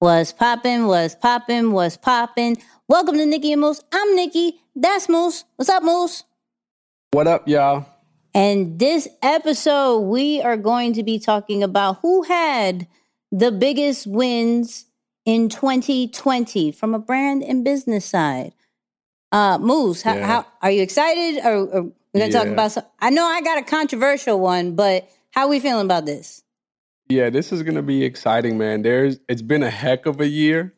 Was poppin', was poppin', was poppin'. Welcome to Nicky and Moose. I'm Nicky. That's Moose. What's up, Moose? What up, y'all? And this episode, we are going to be talking about who had the biggest wins in 2020 from a brand and business side. Uh, Moose, how, Yeah. how are you excited? Or, or we're gonna talk about some. I know I got a controversial one, but how we feeling about this? Yeah, this is gonna be exciting, man. There's it's been a heck of a year.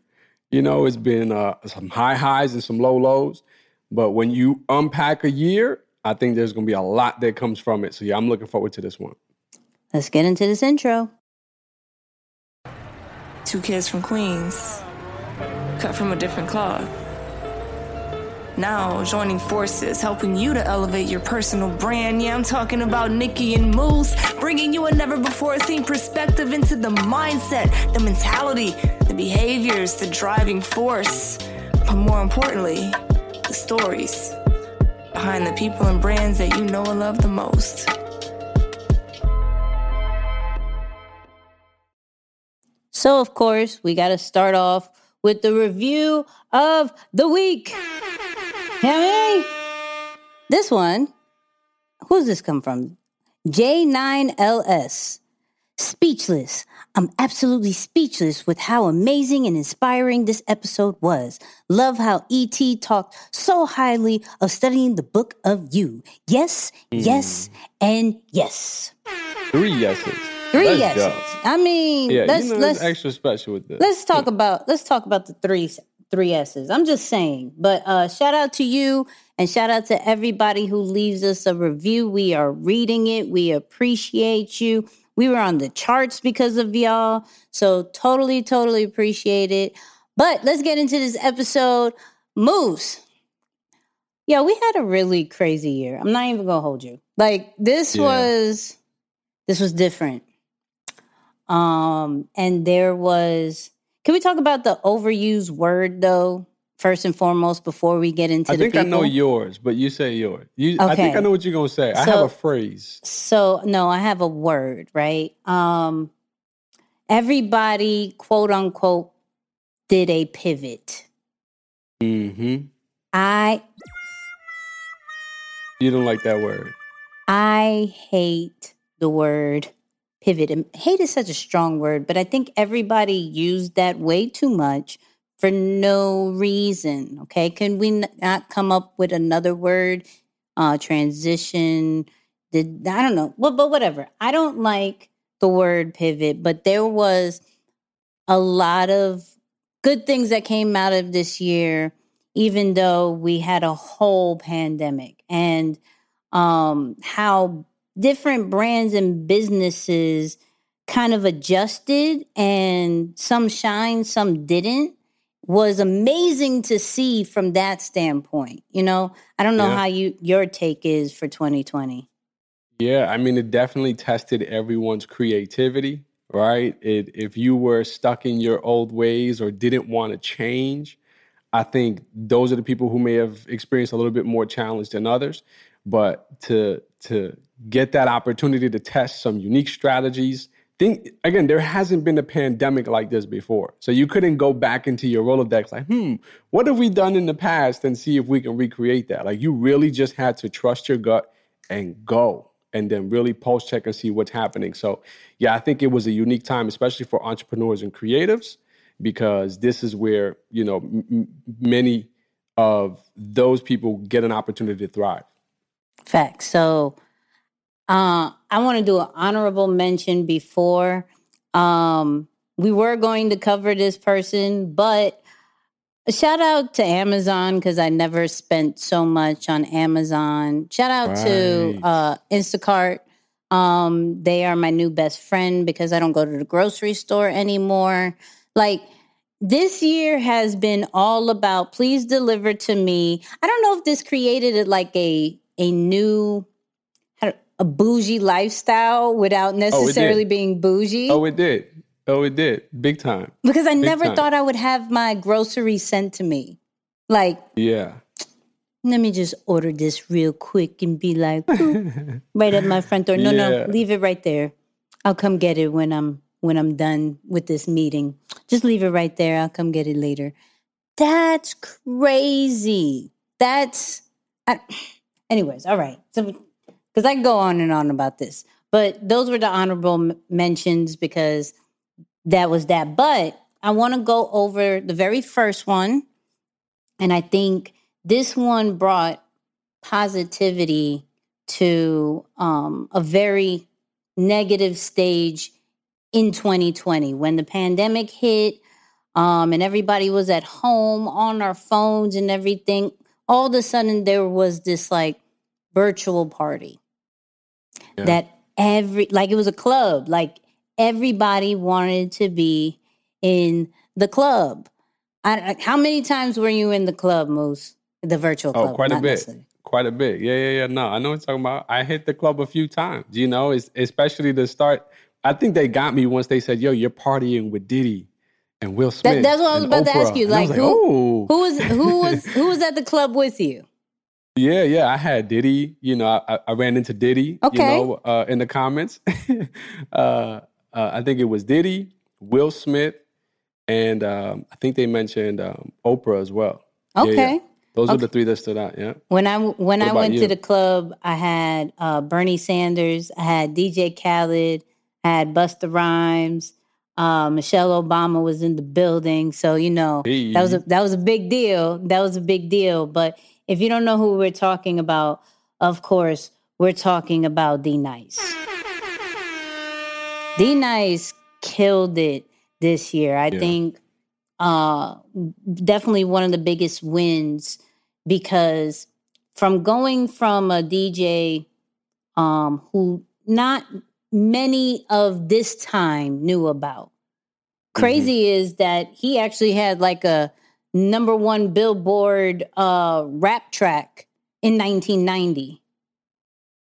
You know, it's been uh, some high highs and some low lows. But when you unpack a year, I think there's gonna be a lot that comes from it. So yeah, I'm looking forward to this one. Let's get into this intro. Two kids from Queens, cut from a different cloth. Now joining forces, helping you to elevate your personal brand. Yeah, I'm talking about Nicky and Moose, bringing you a never before seen perspective into the mindset, the mentality, the behaviors, the driving force. But more importantly, the stories behind the people and brands that you know and love the most. So, of course, we got to start off with the review of the week. Hey, this one, who's this come from? J9LS. Speechless. I'm absolutely speechless with how amazing and inspiring this episode was. Love how ET talked so highly of studying the book of you. Yes, hmm. yes, and yes. Three yeses. 3 Let's yeses. go. I mean, Yeah, let's you know, let's extra special with this. let's talk about let's talk about the three three S's. I'm just saying. But uh shout out to you and shout out to everybody who leaves us a review. We are reading it. We appreciate you. We were on the charts because of y'all. So totally, totally appreciate it. But let's get into this episode. Moose. Yeah, we had a really crazy year. I'm not even gonna hold you. Like this Yeah. was this was different. Um, and there was can we talk about the overused word though, first and foremost, before we get into the. I think I know yours, but you say yours. You, I think I know what you're gonna say. I have a phrase. So no, I have a word, right? Um everybody quote unquote did a pivot. Mm-hmm. I You don't like that word. I hate the word pivot. And hate is such a strong word, but I think everybody used that way too much for no reason. Okay. Can we not come up with another word? Uh, transition. Did I don't know. Well, but whatever. I don't like the word pivot, but there was a lot of good things that came out of this year, even though we had a whole pandemic and um, how different brands and businesses kind of adjusted and some shined, some didn't was amazing to see from that standpoint. You know, I don't know Yeah. how you your take is for 2020. Yeah, I mean, it definitely tested everyone's creativity, right? It, if you were stuck in your old ways or didn't want to change, I think those are the people who may have experienced a little bit more challenge than others. But to to get that opportunity to test some unique strategies, think again, there hasn't been a pandemic like this before. So you couldn't go back into your Rolodex like, hmm, what have we done in the past and see if we can recreate that. Like you really just had to trust your gut and go and then really pulse check and see what's happening. So, yeah, I think it was a unique time, especially for entrepreneurs and creatives, because this is where, you know, m- many of those people get an opportunity to thrive. Facts. So uh, I want to do an honorable mention before. Um, we were going to cover this person, but shout out to Amazon because I never spent so much on Amazon. Shout out to uh, Instacart. Um, they are my new best friend because I don't go to the grocery store anymore. Like this year has been all about please deliver to me. I don't know if this created a, like a a new a bougie lifestyle without oh, necessarily being bougie Oh, it did. Oh, it did. Big time. because I never time. thought I would have my groceries sent to me. Like, Yeah. let me just order this real quick and be like, right at my front door. No, Yeah. no, leave it right there. I'll come get it when I'm when I'm done with this meeting. Just leave it right there. I'll come get it later. That's crazy. That's, I, anyways, all right. So, because I can go on and on about this, but those were the honorable mentions because that was that. But I want to go over the very first one. And I think this one brought positivity to um, a very negative stage in 2020 when the pandemic hit um, and everybody was at home on our phones and everything. All of a sudden, there was this like virtual party Yeah. that every like it was a club like everybody wanted to be in the club I, how many times were you in the club moose the virtual Oh, club quite a bit. Quite a bit. Yeah, yeah, yeah. No, I know what you're talking about. I hit the club a few times, you know, it's, especially to start. I think they got me once they said, yo, you're partying with Diddy and Will Smith. that's what I was about to ask you, was like, oh. who was who was who was at the club with you Yeah, yeah. I had Diddy. You know, I, I ran into Diddy. Okay. You know, uh, in the comments. uh, uh, I think it was Diddy, Will Smith, and um, I think they mentioned um, Oprah as well. Yeah, yeah. okay Those were Okay. the three that stood out. Yeah. When I when What I went you? to the club, I had uh, Bernie Sanders, I had DJ Khaled, I had Busta Rhymes, uh, Michelle Obama was in the building, so you know Hey. that was a, that was a big deal. That was a big deal. But if you don't know who we're talking about, of course we're talking about D Nice. D Nice killed it this year. I Yeah. think uh, definitely one of the biggest wins because from going from a DJ um, who not many of this time knew about. Crazy is that he actually had like a number one Billboard uh, rap track in 1990.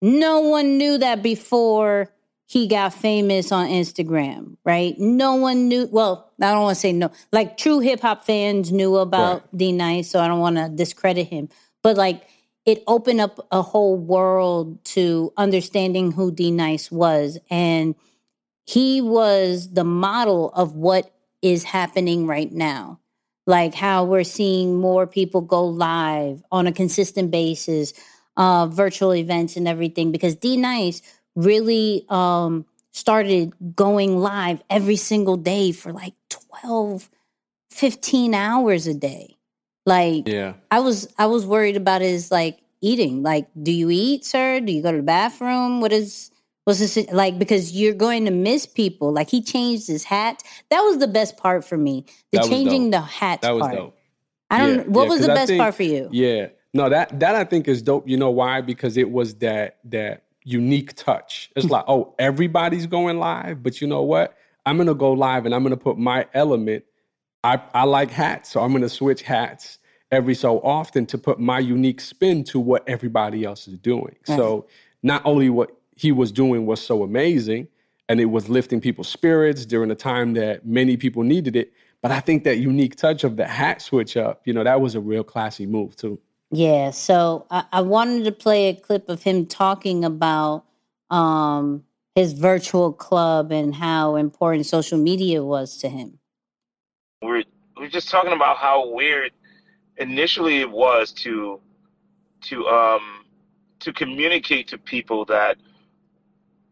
No one knew that before he got famous on Instagram, right? No one knew. Well, I don't want to say no. Like true hip hop fans knew about D Nice, so I don't want to discredit him. But like it opened up a whole world to understanding who D Nice was. And he was the model of what is happening right now. Like how we're seeing more people go live on a consistent basis, uh, virtual events and everything, because D Nice really um, started going live every single day for like 12, 15 hours a day. Like, Yeah. I was I was worried about his like eating. Like, do you eat, sir? Do you go to the bathroom? What is what's this like? Because you're going to miss people. Like he changed his hat. That was the best part for me. The changing dope. the hat That was part. dope. I don't. Yeah, what yeah, was the best think- part for you? Yeah. No, that that I think is dope. You know why? Because it was that that unique touch. It's like, oh, everybody's going live, but you know what? I'm gonna go live and I'm gonna put my element. I, I like hats, so I'm gonna switch hats every so often to put my unique spin to what everybody else is doing. So not only what he was doing was so amazing and it was lifting people's spirits during a time that many people needed it, but I think that unique touch of the hat switch up, you know, that was a real classy move too. Yeah. So I, I wanted to play a clip of him talking about um, his virtual club and how important social media was to him. We're we're just talking about how weird initially it was to to um to communicate to people that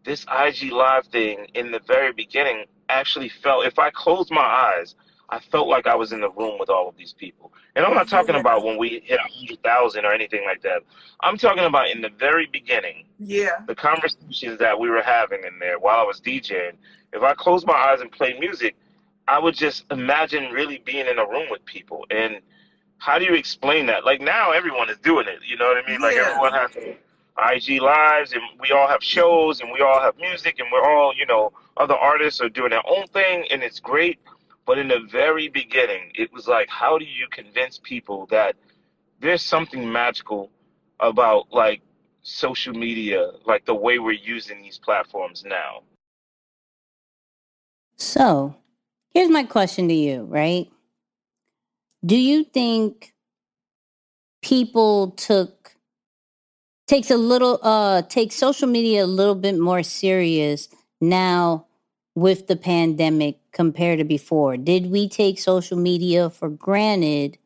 this IG live thing in the very beginning actually felt if I closed my eyes, I felt like I was in the room with all of these people. And I'm not talking about when we hit a hundred thousand or anything like that. I'm talking about in the very beginning Yeah. the conversations that we were having in there while I was DJing, if I closed my eyes and played music, I would just imagine really being in a room with people. And how do you explain that? Like now, everyone is doing it. You know what I mean? Like Yeah. everyone has IG lives, and we all have shows, and we all have music, and we're all, you know, other artists are doing their own thing, and it's great. But in the very beginning, it was like, how do you convince people that there's something magical about like social media, like the way we're using these platforms now? So here's my question to you, right? Do you think people took takes a little uh takes social media a little bit more serious now with the pandemic compared to before? Did we take social media for granted?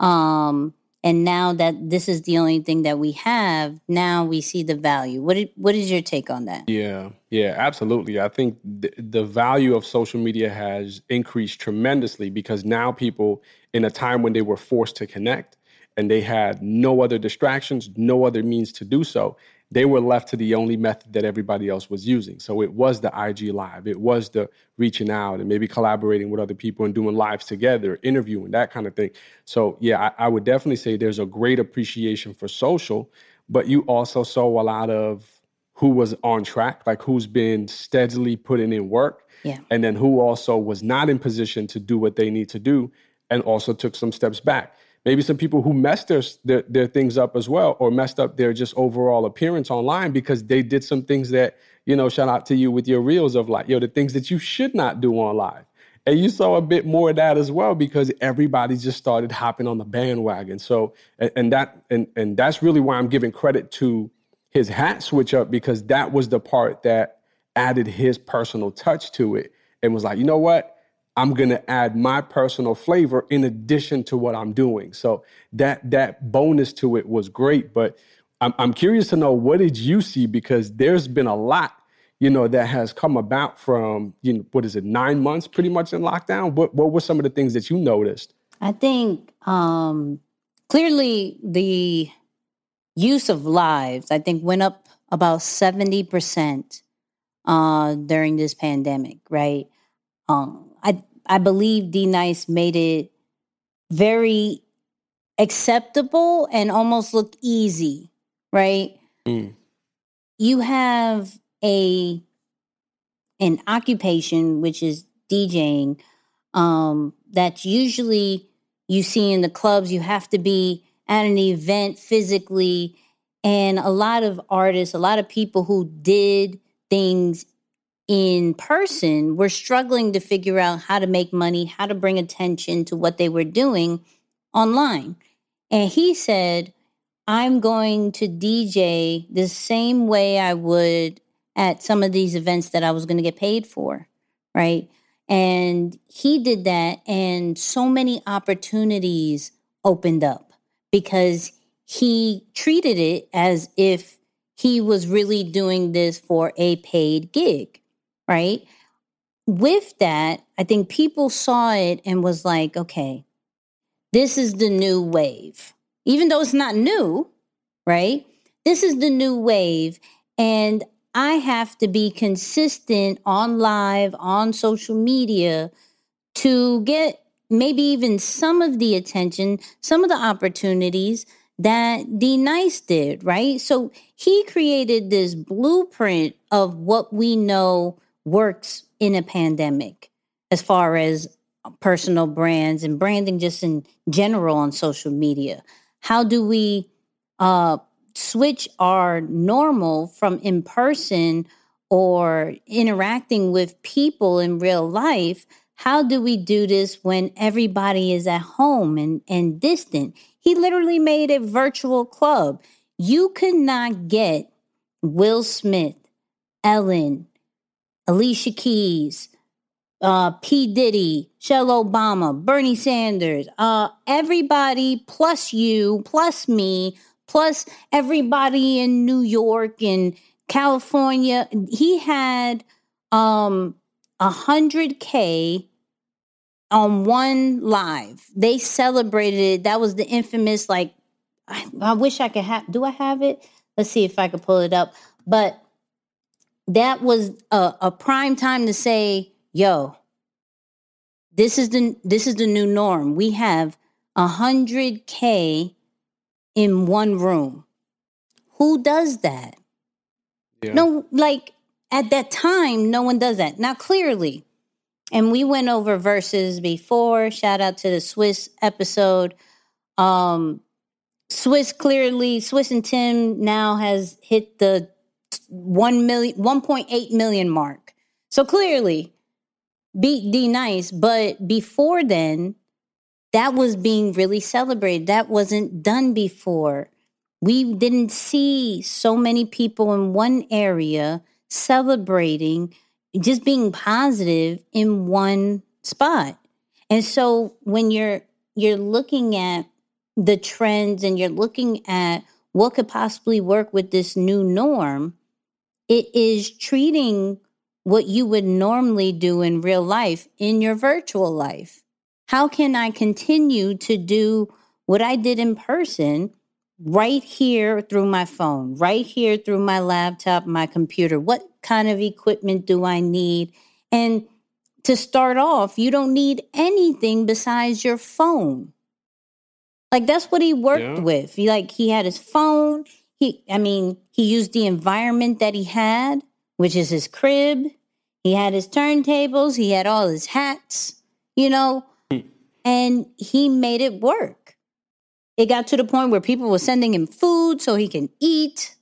Um, and now that this is the only thing that we have, now we see the value. What is, what is your take on that? Yeah, yeah, absolutely. I think th- the value of social media has increased tremendously because now people, in a time when they were forced to connect and they had no other distractions, no other means to do so, they were left to the only method that everybody else was using. So it was the IG live, it was the reaching out and maybe collaborating with other people and doing lives together, interviewing, that kind of thing. So yeah, I, I would definitely say there's a great appreciation for social, but you also saw a lot of who was on track, like who's been steadily putting in work, Yeah. and then who also was not in position to do what they need to do and also took some steps back maybe some people who messed their, their, their things up as well or messed up their just overall appearance online because they did some things that you know shout out to you with your reels of like yo the things that you should not do on live. And you saw a bit more of that as well because everybody just started hopping on the bandwagon. So and, and that and and that's really why i'm giving credit to his hat switch up because that was the part that added his personal touch to it and was like you know what I'm going to add my personal flavor in addition to what I'm doing. So that that bonus to it was great. But I'm, I'm curious to know what did you see because there's been a lot, you know, that has come about from you know what is it nine months pretty much in lockdown. What what were some of the things that you noticed? I think um, clearly the use of lives, I think, went up about 70% uh, during this pandemic, right? Um, I, I believe D Nice made it very acceptable and almost look easy, right? Mm. You have a an occupation which is DJing um, that's usually you see in the clubs. You have to be at an event physically, and a lot of artists, a lot of people who did things in person were struggling to figure out how to make money, how to bring attention to what they were doing online. And he said, I'm going to DJ the same way I would at some of these events that I was going to get paid for, right? And he did that, and so many opportunities opened up because he treated it as if he was really doing this for a paid gig, right? With that, I think people saw it and was like, okay, this is the new wave. Even though it's not new, right? This is the new wave. And I have to be consistent on live, on social media to get maybe even some of the attention, some of the opportunities that D Nice did, right? So he created this blueprint of what we know works in a pandemic as far as personal brands and branding just in general on social media. How do we uh, switch our normal from in person or interacting with people in real life? How do we do this when everybody is at home and, and distant? He literally made a virtual club. You could not get Will Smith, Ellen, Alicia Keys, uh, P. Diddy, Shell Obama, Bernie Sanders, uh, everybody plus you, plus me, plus everybody in New York and California. He had um a hundred K on one live. They celebrated it. That was the infamous, like, I, I wish I could have do I have it? Let's see if I could pull it up. But that was a, a prime time to say, yo, this is the this is the new norm. We have a hundred K in one room. Who does that? Yeah. No, like at that time, no one does that. Now, clearly, and we went over Verzuz before. Shout out to the Swizz episode. Um, Swizz clearly, Swizz and Tim now has hit the 1 million, 1.8 million mark. So clearly, beat D Nice. But before then, that was being really celebrated. That wasn't done before. We didn't see so many people in one area celebrating just being positive in one spot. And so when you're you're looking at the trends and you're looking at what could possibly work with this new norm, it is treating what you would normally do in real life in your virtual life. How can I continue to do what I did in person right here through my phone, right here through my laptop, my computer? What kind of equipment do I need? And to start off, you don't need anything besides your phone. Like that's what he worked yeah. with. He like he had his phone. He I mean, he used the environment that he had, which is his crib. He had his turntables, he had all his hats, you know, and he made it work. It got to the point where people were sending him food so he can eat.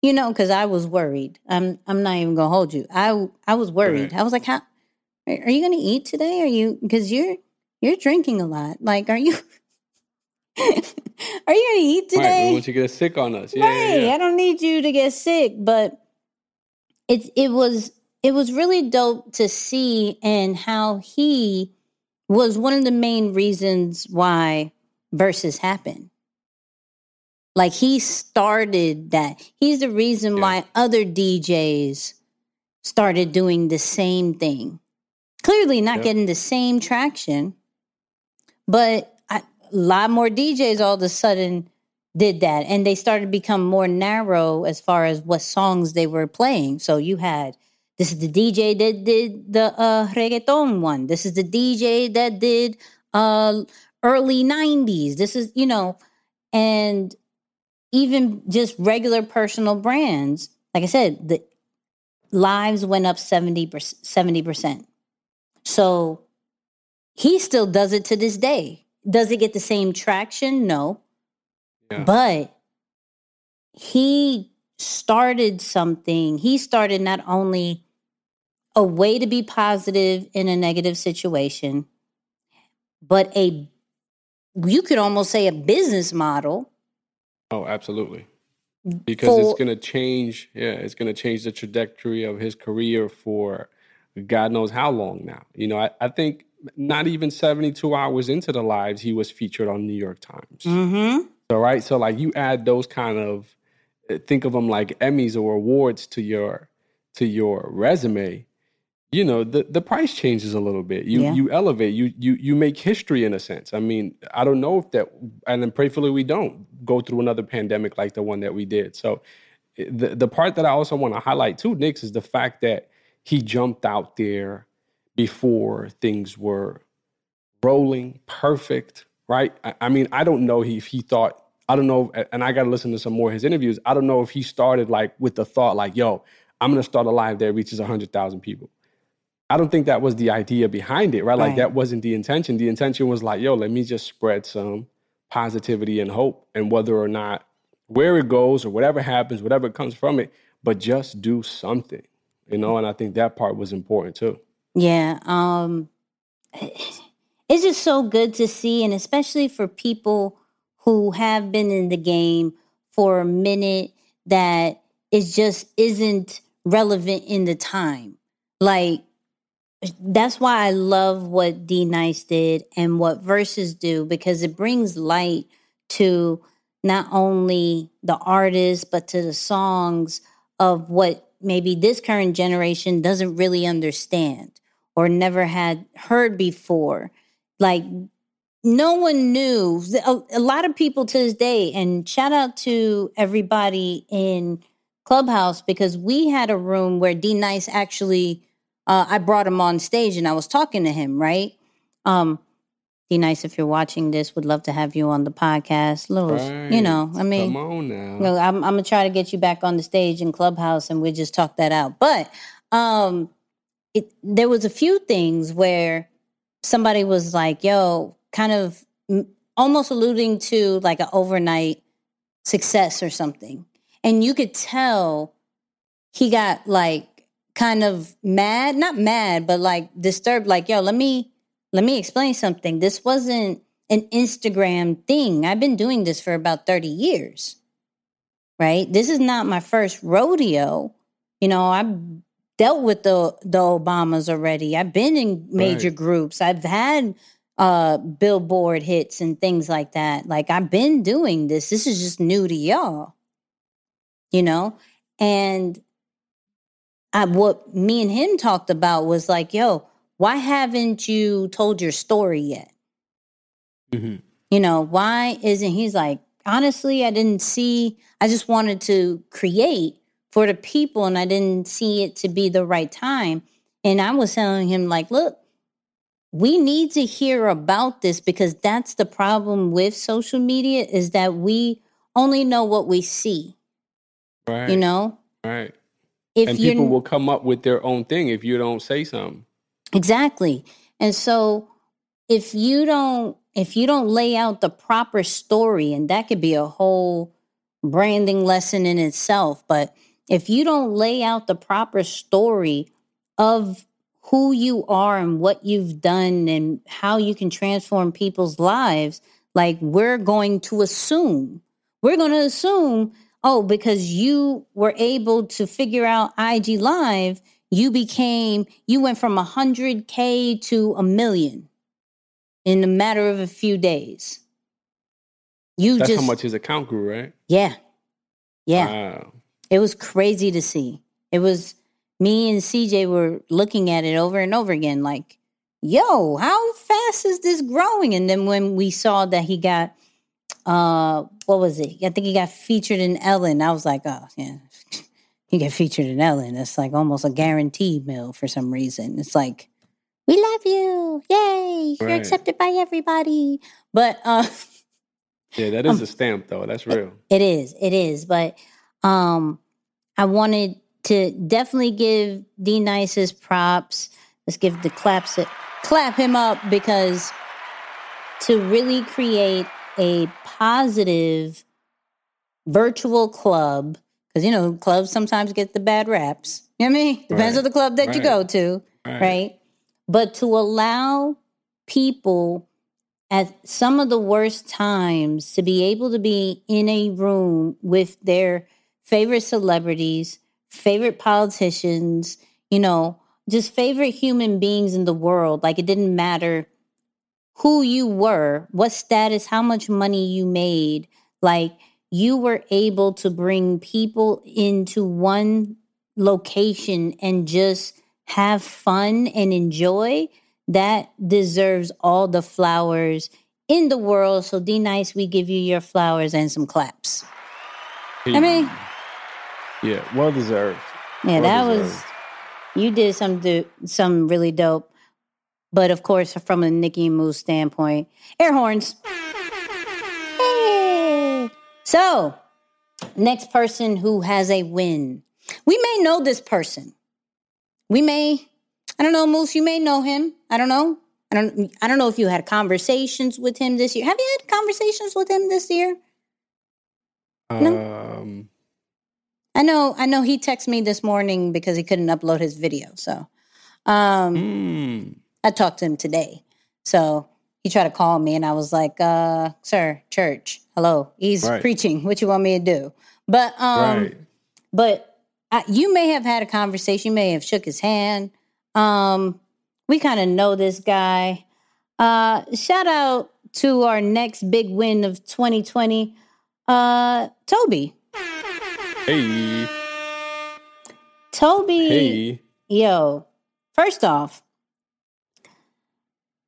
You know, because I was worried. I'm I'm not even gonna hold you. I I was worried. Right. I was like, how are you gonna eat today? Are you because you're you're drinking a lot. Like, are you are you gonna eat today? Right, we want you to get sick on us. Yeah, right. Yeah, yeah. I don't need you to get sick, but it it was it was really dope to see and how he was one of the main reasons why Verzuz happened. Like he started that. He's the reason yeah. why other DJs started doing the same thing. Clearly not yeah. getting the same traction, but lot more DJs all of a sudden did that and they started to become more narrow as far as what songs they were playing. So you had this is the DJ that did the uh, reggaeton one. This is the DJ that did uh, early 90s. This is, you know, and even just regular personal brands. Like I said, the lives went up 70%. 70%. So he still does it to this day. Does it get the same traction? No. Yeah. But he started something. He started not only a way to be positive in a negative situation, but a you could almost say a business model. Oh, absolutely. Because for, it's going to change, yeah, it's going to change the trajectory of his career for God knows how long now. You know, I, I think not even 72 hours into the lives, he was featured on New York Times. Mm-hmm. So, right. So, like, you add those kind of, think of them like Emmys or awards to your, to your resume you know the the price changes a little bit you yeah. you elevate you you you make history in a sense i mean i don't know if that and then prayfully we don't go through another pandemic like the one that we did so eh, the the part that i also want to highlight too Nix is the fact that he jumped out there before things were rolling perfect right i, I mean i don't know if he thought i don't know and i got to listen to some more of his interviews i don't know if he started like with the thought like yo i'm going to start a live that reaches 100000 people I don't think that was the idea behind it, right? Like right. that wasn't the intention. The intention was like, yo, let me just spread some positivity and hope. And whether or not where it goes or whatever happens, whatever comes from it, but just do something, you know? And I think that part was important too. Yeah. Um it's just so good to see, and especially for people who have been in the game for a minute that it just isn't relevant in the time. Like that's why I love what D Nice did and what Verzuz do because it brings light to not only the artists but to the songs of what maybe this current generation doesn't really understand or never had heard before. Like no one knew. A, a lot of people to this day, and shout out to everybody in Clubhouse because we had a room where D Nice actually uh, I brought him on stage and I was talking to him, right? Um, D Nice if you're watching this. Would love to have you on the podcast. Little, right. you know, I mean, come on now. I'm, I'm, gonna try to get you back on the stage in Clubhouse, and we just talk that out. But um, it, there was a few things where somebody was like, "Yo," kind of almost alluding to like an overnight success or something, and you could tell he got like kind of mad, not mad, but like disturbed, like, yo, let me let me explain something. This wasn't an Instagram thing. I've been doing this for about 30 years. Right? This is not my first rodeo. You know, I've dealt with the the Obamas already. I've been in major Right. groups. I've had uh billboard hits and things like that. Like I've been doing this. This is just new to y'all. You know? And I, what me and him talked about was like, yo, why haven't you told your story yet? Mhm. You know, why isn't he's like, honestly, I didn't see, I just wanted to create for the people and I didn't see it to be the right time. And I was telling him, like, look, we need to hear about this because that's the problem with social media is that we only know what we see, Right. you know? Right. If and people will come up with their own thing if you don't say something. Exactly. And so if you don't if you don't lay out the proper story and that could be a whole branding lesson in itself, but if you don't lay out the proper story of who you are and what you've done and how you can transform people's lives, like we're going to assume, we're going to assume, oh, because you were able to figure out IG Live, you became, you went from 100K to a million in a matter of a few days. You That's just, how much his account grew, right? yeah, yeah. Wow. It was crazy to see. It was me and CJ were looking at it over and over again, like, yo, how fast is this growing? And then when we saw that he got, uh, what was it? I think he got featured in Ellen. I was like, oh, yeah, he get featured in Ellen. It's like almost a guaranteed meal for some reason. It's like, we love you. Yay. You're Right. accepted by everybody. But, uh, Yeah, that is Um, a stamp though. That's real. It is. It is. But um I wanted to definitely give D Nice his props. Let's give the claps it clap him up because to really create a positive virtual club, because you know, clubs sometimes get the bad raps. You know what I mean? Depends Right. on the club that you go to right? But to allow people at some of the worst times to be able to be in a room with their favorite celebrities, favorite politicians, you know, just favorite human beings in the world. Like it didn't matter who you were, what status, how much money you made. Like you were able to bring people into one location and just have fun and enjoy, that deserves all the flowers in the world. So, D Nice, we give you your flowers and some claps. I mean, yeah, well deserved. yeah, Well that was you did some do, some really dope. But of course, from a Nicky and Moose standpoint, air horns. So, next person who has a win. We may know this person. We may, I don't know, Moose, you may know him. I don't know. I don't I don't know if you had conversations with him this year. Have you had conversations with him this year? Um, I know I know he texted me this morning because he couldn't upload his video. So um mm, I talked to him today. So he tried to call me and I was like, uh, sir, church, hello. He's Right. preaching. What you want me to do? But um right. but I, you may have had a conversation, you may have shook his hand. Um we kind of know this guy. Uh shout out to our next big win of 2020. Uh Tobe. Hey, Tobe hey. Yo, first off,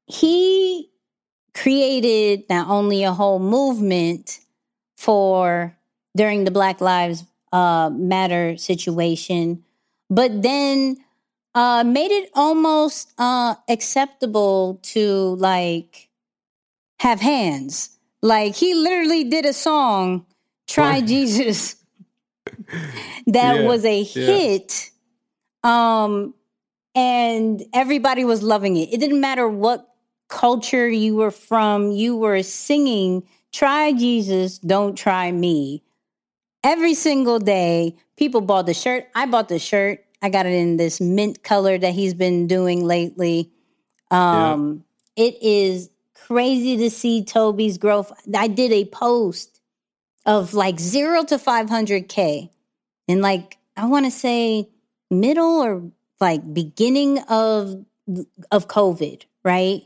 he created not only a whole movement for during the Black Lives uh, Matter situation, but then uh, made it almost uh, acceptable to like have hands. Like he literally did a song, "Try. Jesus," that Yeah, was a yeah. hit um and everybody was loving it it didn't matter what culture you were from you were singing try jesus don't try me. Every single day people bought the shirt. I bought the shirt. I got it in this mint color that he's been doing lately. Um it is crazy to see Tobe's growth. I did a post of like 0 to 500k in like i want to say middle or like beginning of of COVID, right?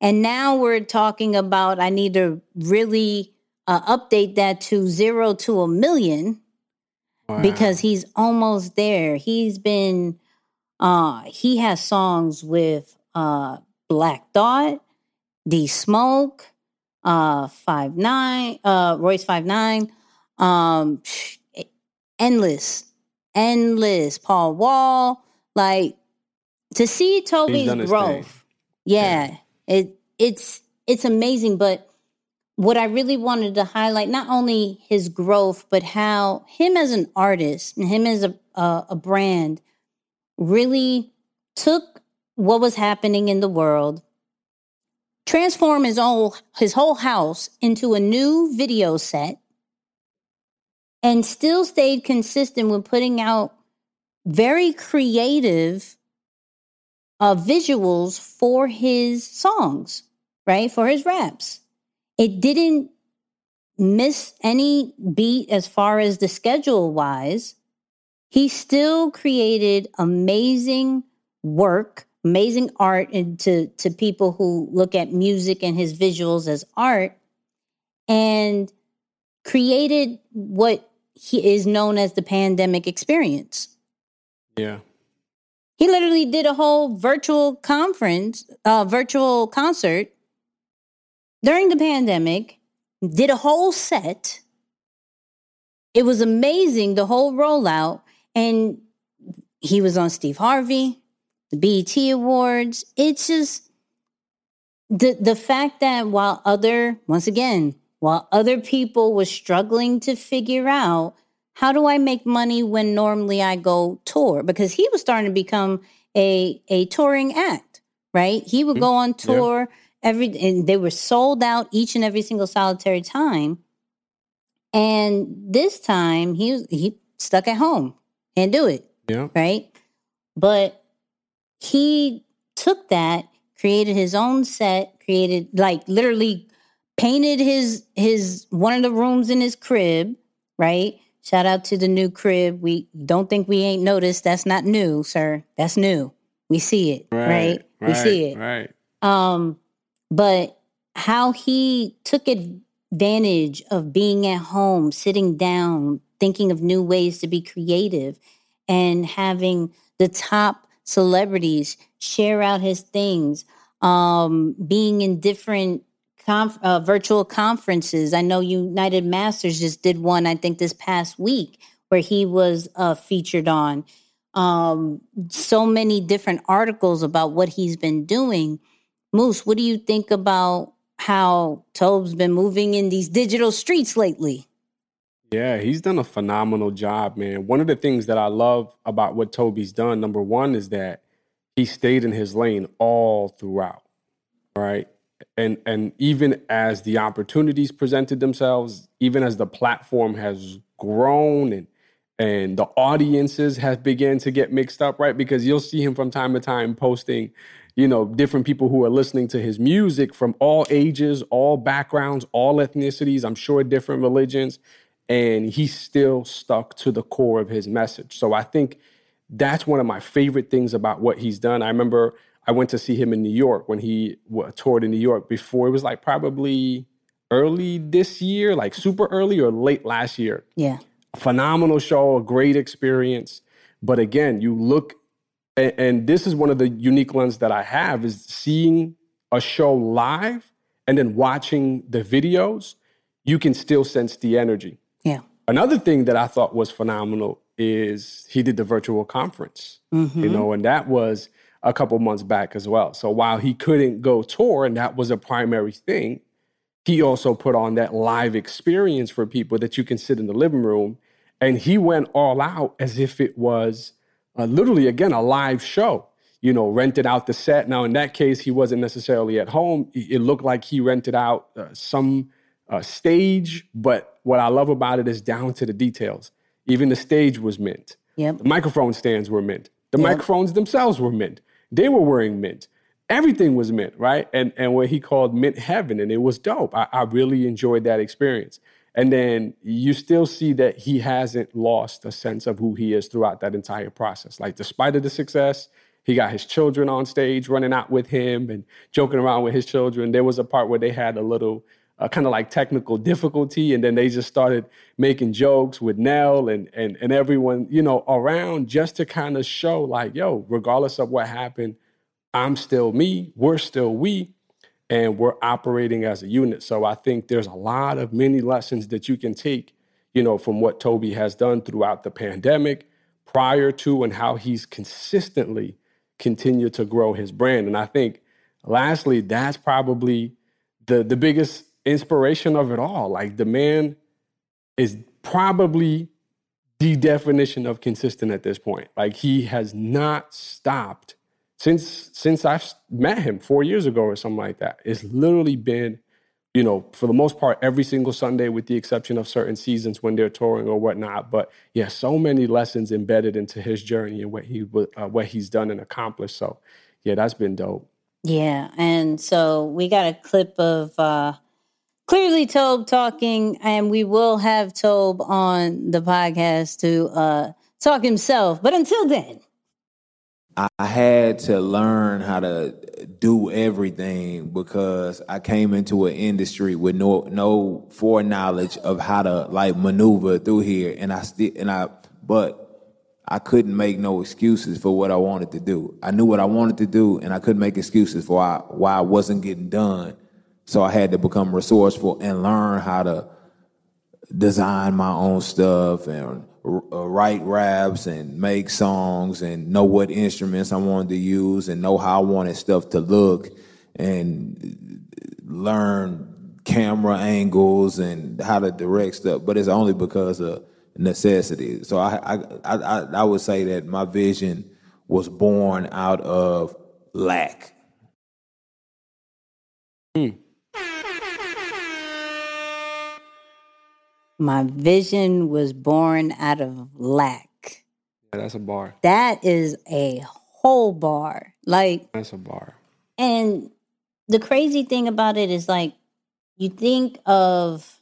And now we're talking about I need to really uh, update that to zero to a million Wow. because he's almost there. He's been uh he has songs with uh Black Thought, D Smoke, uh Five Nine, uh Royce Five Nine, um endless, endless, Paul Wall. Like to see Tobe's growth. thing. Yeah, it it's it's amazing, but what I really wanted to highlight not only his growth, but how him as an artist and him as a a, a brand really took what was happening in the world, transformed his whole his whole house into a new video set, and still stayed consistent with putting out very creative uh, visuals for his songs, right? For his raps. It didn't miss any beat as far as the schedule wise. He still created amazing work, amazing art and to, to people who look at music and his visuals as art and created what he is known as the pandemic experience. Yeah. He literally did a whole virtual conference, uh, virtual concert during the pandemic, did a whole set. It was amazing, the whole rollout. And he was on Steve Harvey, the BET Awards. It's just the the fact that while other, once again, while other people were struggling to figure out how do I make money when normally I go tour? Because he was starting to become a a touring act, right? He would go on Mm-hmm. Yeah. tour every and they were sold out each and every single solitary time. And this time he was he stuck at home. Can't do it, Yeah. right? But he took that, created his own set, created like literally painted his his one of the rooms in his crib, right? Shout out to the new crib. We don't think we ain't noticed. That's not new, sir. That's new. We see it, right? We see it. Right. Um, but how he took advantage of being at home, sitting down, thinking of new ways to be creative, and having the top celebrities share out his things, um, being in different conf- uh, virtual conferences. I know United Masters just did one, I think, this past week where he was uh, featured on. Um, so many different articles about what he's been doing. Moose, what do you think about how Tobe's been moving in these digital streets lately? Yeah, he's done a phenomenal job, man. One of the things that I love about what Tobe's done, number one, is that he stayed in his lane all throughout, right? And and even as the opportunities presented themselves, even as the platform has grown and and the audiences have began to get mixed up, right? Because you'll see him from time to time posting, you know, different people who are listening to his music from all ages, all backgrounds, all ethnicities, I'm sure different religions, and he still stuck to the core of his message. So I think that's one of my favorite things about what he's done. I remember I went to see him in New York when he toured in New York before it was like probably early this year, like super early or late last year Yeah. phenomenal show, a great experience. But again, you look, and, and this is one of the unique ones that I have is seeing a show live and then watching the videos. You can still sense the energy. Yeah. Another thing that I thought was phenomenal is he did the virtual conference, you mm-hmm. know, and that was a couple months back as well. So while he couldn't go tour, and that was a primary thing, he also put on that live experience for people that you can sit in the living room. And he went all out as if it was uh, literally, again, a live show. You know, rented out the set. Now, in that case, he wasn't necessarily at home. It looked like he rented out uh, some uh, stage. But what I love about it is down to the details. Even the stage was mint. Yep. The microphone stands were mint. The microphones themselves were mint. They were wearing mint. Everything was mint, right? And and what he called mint heaven, and it was dope. I, I really enjoyed that experience. And then you still see that he hasn't lost a sense of who he is throughout that entire process. Like, despite of the success, he got his children on stage running out with him and joking around with his children. There was a part where they had a little uh, kind of like technical difficulty, and then they just started making jokes with Nell and and and everyone you know around just to kind of show like, yo, regardless of what happened, I'm still me, we're still we, and we're operating as a unit. So I think there's a lot of many lessons that you can take, you know, from what Tobe has done throughout the pandemic, prior to, and how he's consistently continued to grow his brand. And I think, lastly, that's probably the the biggest inspiration of it all. Like the man is probably the definition of consistent at this point. Like he has not stopped since since I've met him four years ago or something like that. It's literally been, you know, for the most part, every single Sunday, with the exception of certain seasons when they're touring or whatnot. But yeah, so many lessons embedded into his journey and what he uh, what he's done and accomplished. So yeah, that's been dope. Yeah, and so we got a clip of uh, clearly Tobe talking, and we will have Tobe on the podcast to uh, talk himself. But until then. I had to learn how to do everything because I came into an industry with no no foreknowledge of how to like maneuver through here, and I still and I but I couldn't make no excuses for what I wanted to do. I knew what I wanted to do, and I couldn't make excuses for why why I wasn't getting done. So I had to become resourceful and learn how to design my own stuff and uh, write raps and make songs and know what instruments I wanted to use and know how I wanted stuff to look and learn camera angles and how to direct stuff. But it's only because of necessity. So I I I, I would say that my vision was born out of lack. Hmm. My vision was born out of lack. Yeah, that's a bar. That is a whole bar. Like that's a bar. And the crazy thing about it is like you think of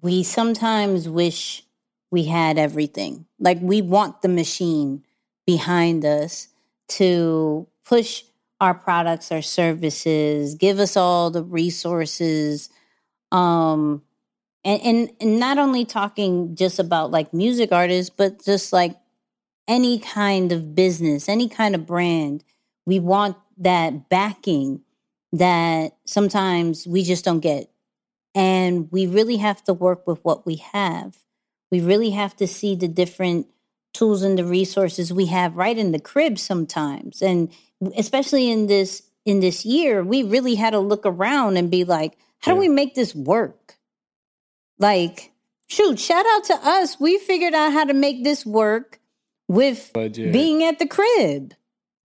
we sometimes wish we had everything. Like we want the machine behind us to push our products, our services, give us all the resources. Um, and, and, and not only talking just about like music artists, but just like any kind of business, any kind of brand. We want that backing that sometimes we just don't get. And we really have to work with what we have. We really have to see the different tools and the resources we have right in the crib sometimes. And especially in this in this year, we really had to look around and be like, how do we make this work? Like, shoot, shout out to us. We figured out how to make this work with legit. being at the crib.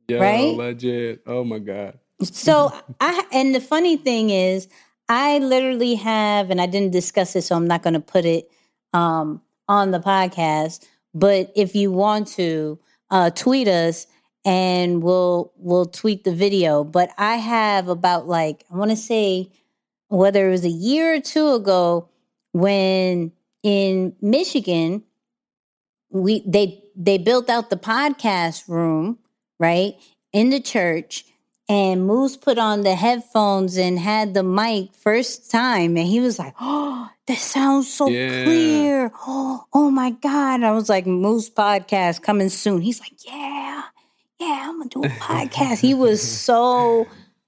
Yo, right? Legit. Oh my God. So I and the funny thing is, I literally have, and I didn't discuss it, so I'm not gonna put it um on the podcast. But if you want to, uh tweet us and we'll we'll tweet the video. But I have about like I want to say whether it was a year or two ago, when in Michigan, we they they built out the podcast room, right? In the church. And Moose put on the headphones and had the mic first time. And he was like, Oh, that sounds so yeah. clear. Oh, oh my God. I was like, Moose podcast coming soon. He's like, Yeah, yeah, I'm gonna do a podcast. he was so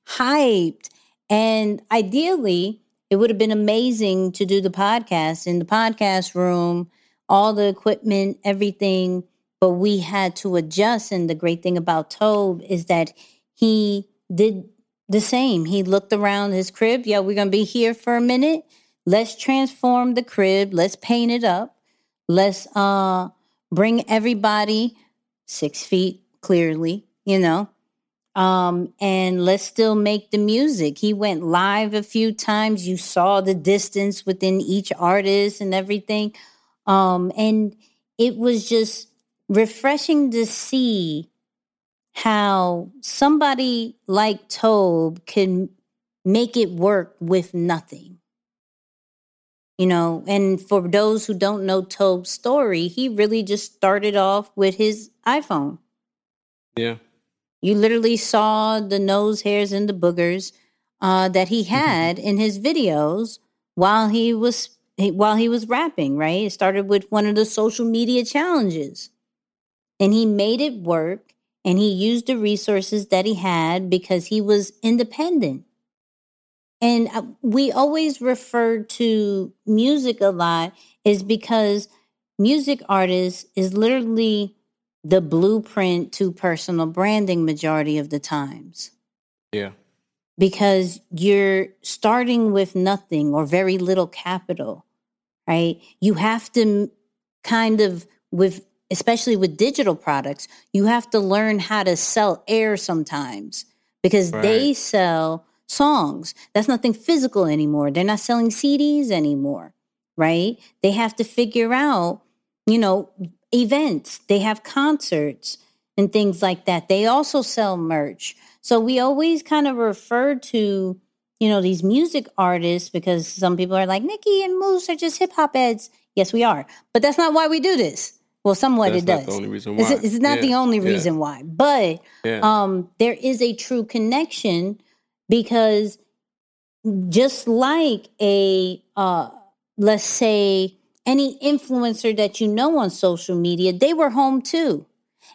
hyped. And ideally, it would have been amazing to do the podcast in the podcast room, all the equipment, everything. But we had to adjust. And the great thing about Tobe is that he did the same. He looked around his crib. Yeah, we're going to be here for a minute. Let's transform the crib. Let's paint it up. Let's uh, bring everybody six feet clearly, you know, um, and let's still make the music. He went live a few times. You saw the distance within each artist and everything. Um, and it was just refreshing to see how somebody like Tobe can make it work with nothing. You know, and for those who don't know Tobe's story, he really just started off with his iPhone. Yeah. You literally saw the nose hairs and the boogers uh, that he Mm-hmm. had in his videos while he was while he was rapping. Right, it started with one of the social media challenges, and he made it work. And he used the resources that he had because he was independent. And uh, we always refer to music a lot, is because music artists is literally the blueprint to personal branding majority of the times. Yeah. because you're starting with nothing or very little capital right? You have to kind of with especially with digital products you have to learn how to sell air sometimes because they sell songs. That's nothing physical anymore. They're not selling CDs anymore right? They have to figure out you know events. They have concerts and things like that. They also sell merch. So we always kind of refer to you know these music artists because some people are like Nicky and Moose are just hip hop heads. Yes we are. But that's not why we do this. Well somewhat That's it not does. the only reason it's, why. it's not the Yeah, only yeah, reason why. But Yeah. um, there is a true connection because just like a uh, let's say any influencer that you know on social media they were home too.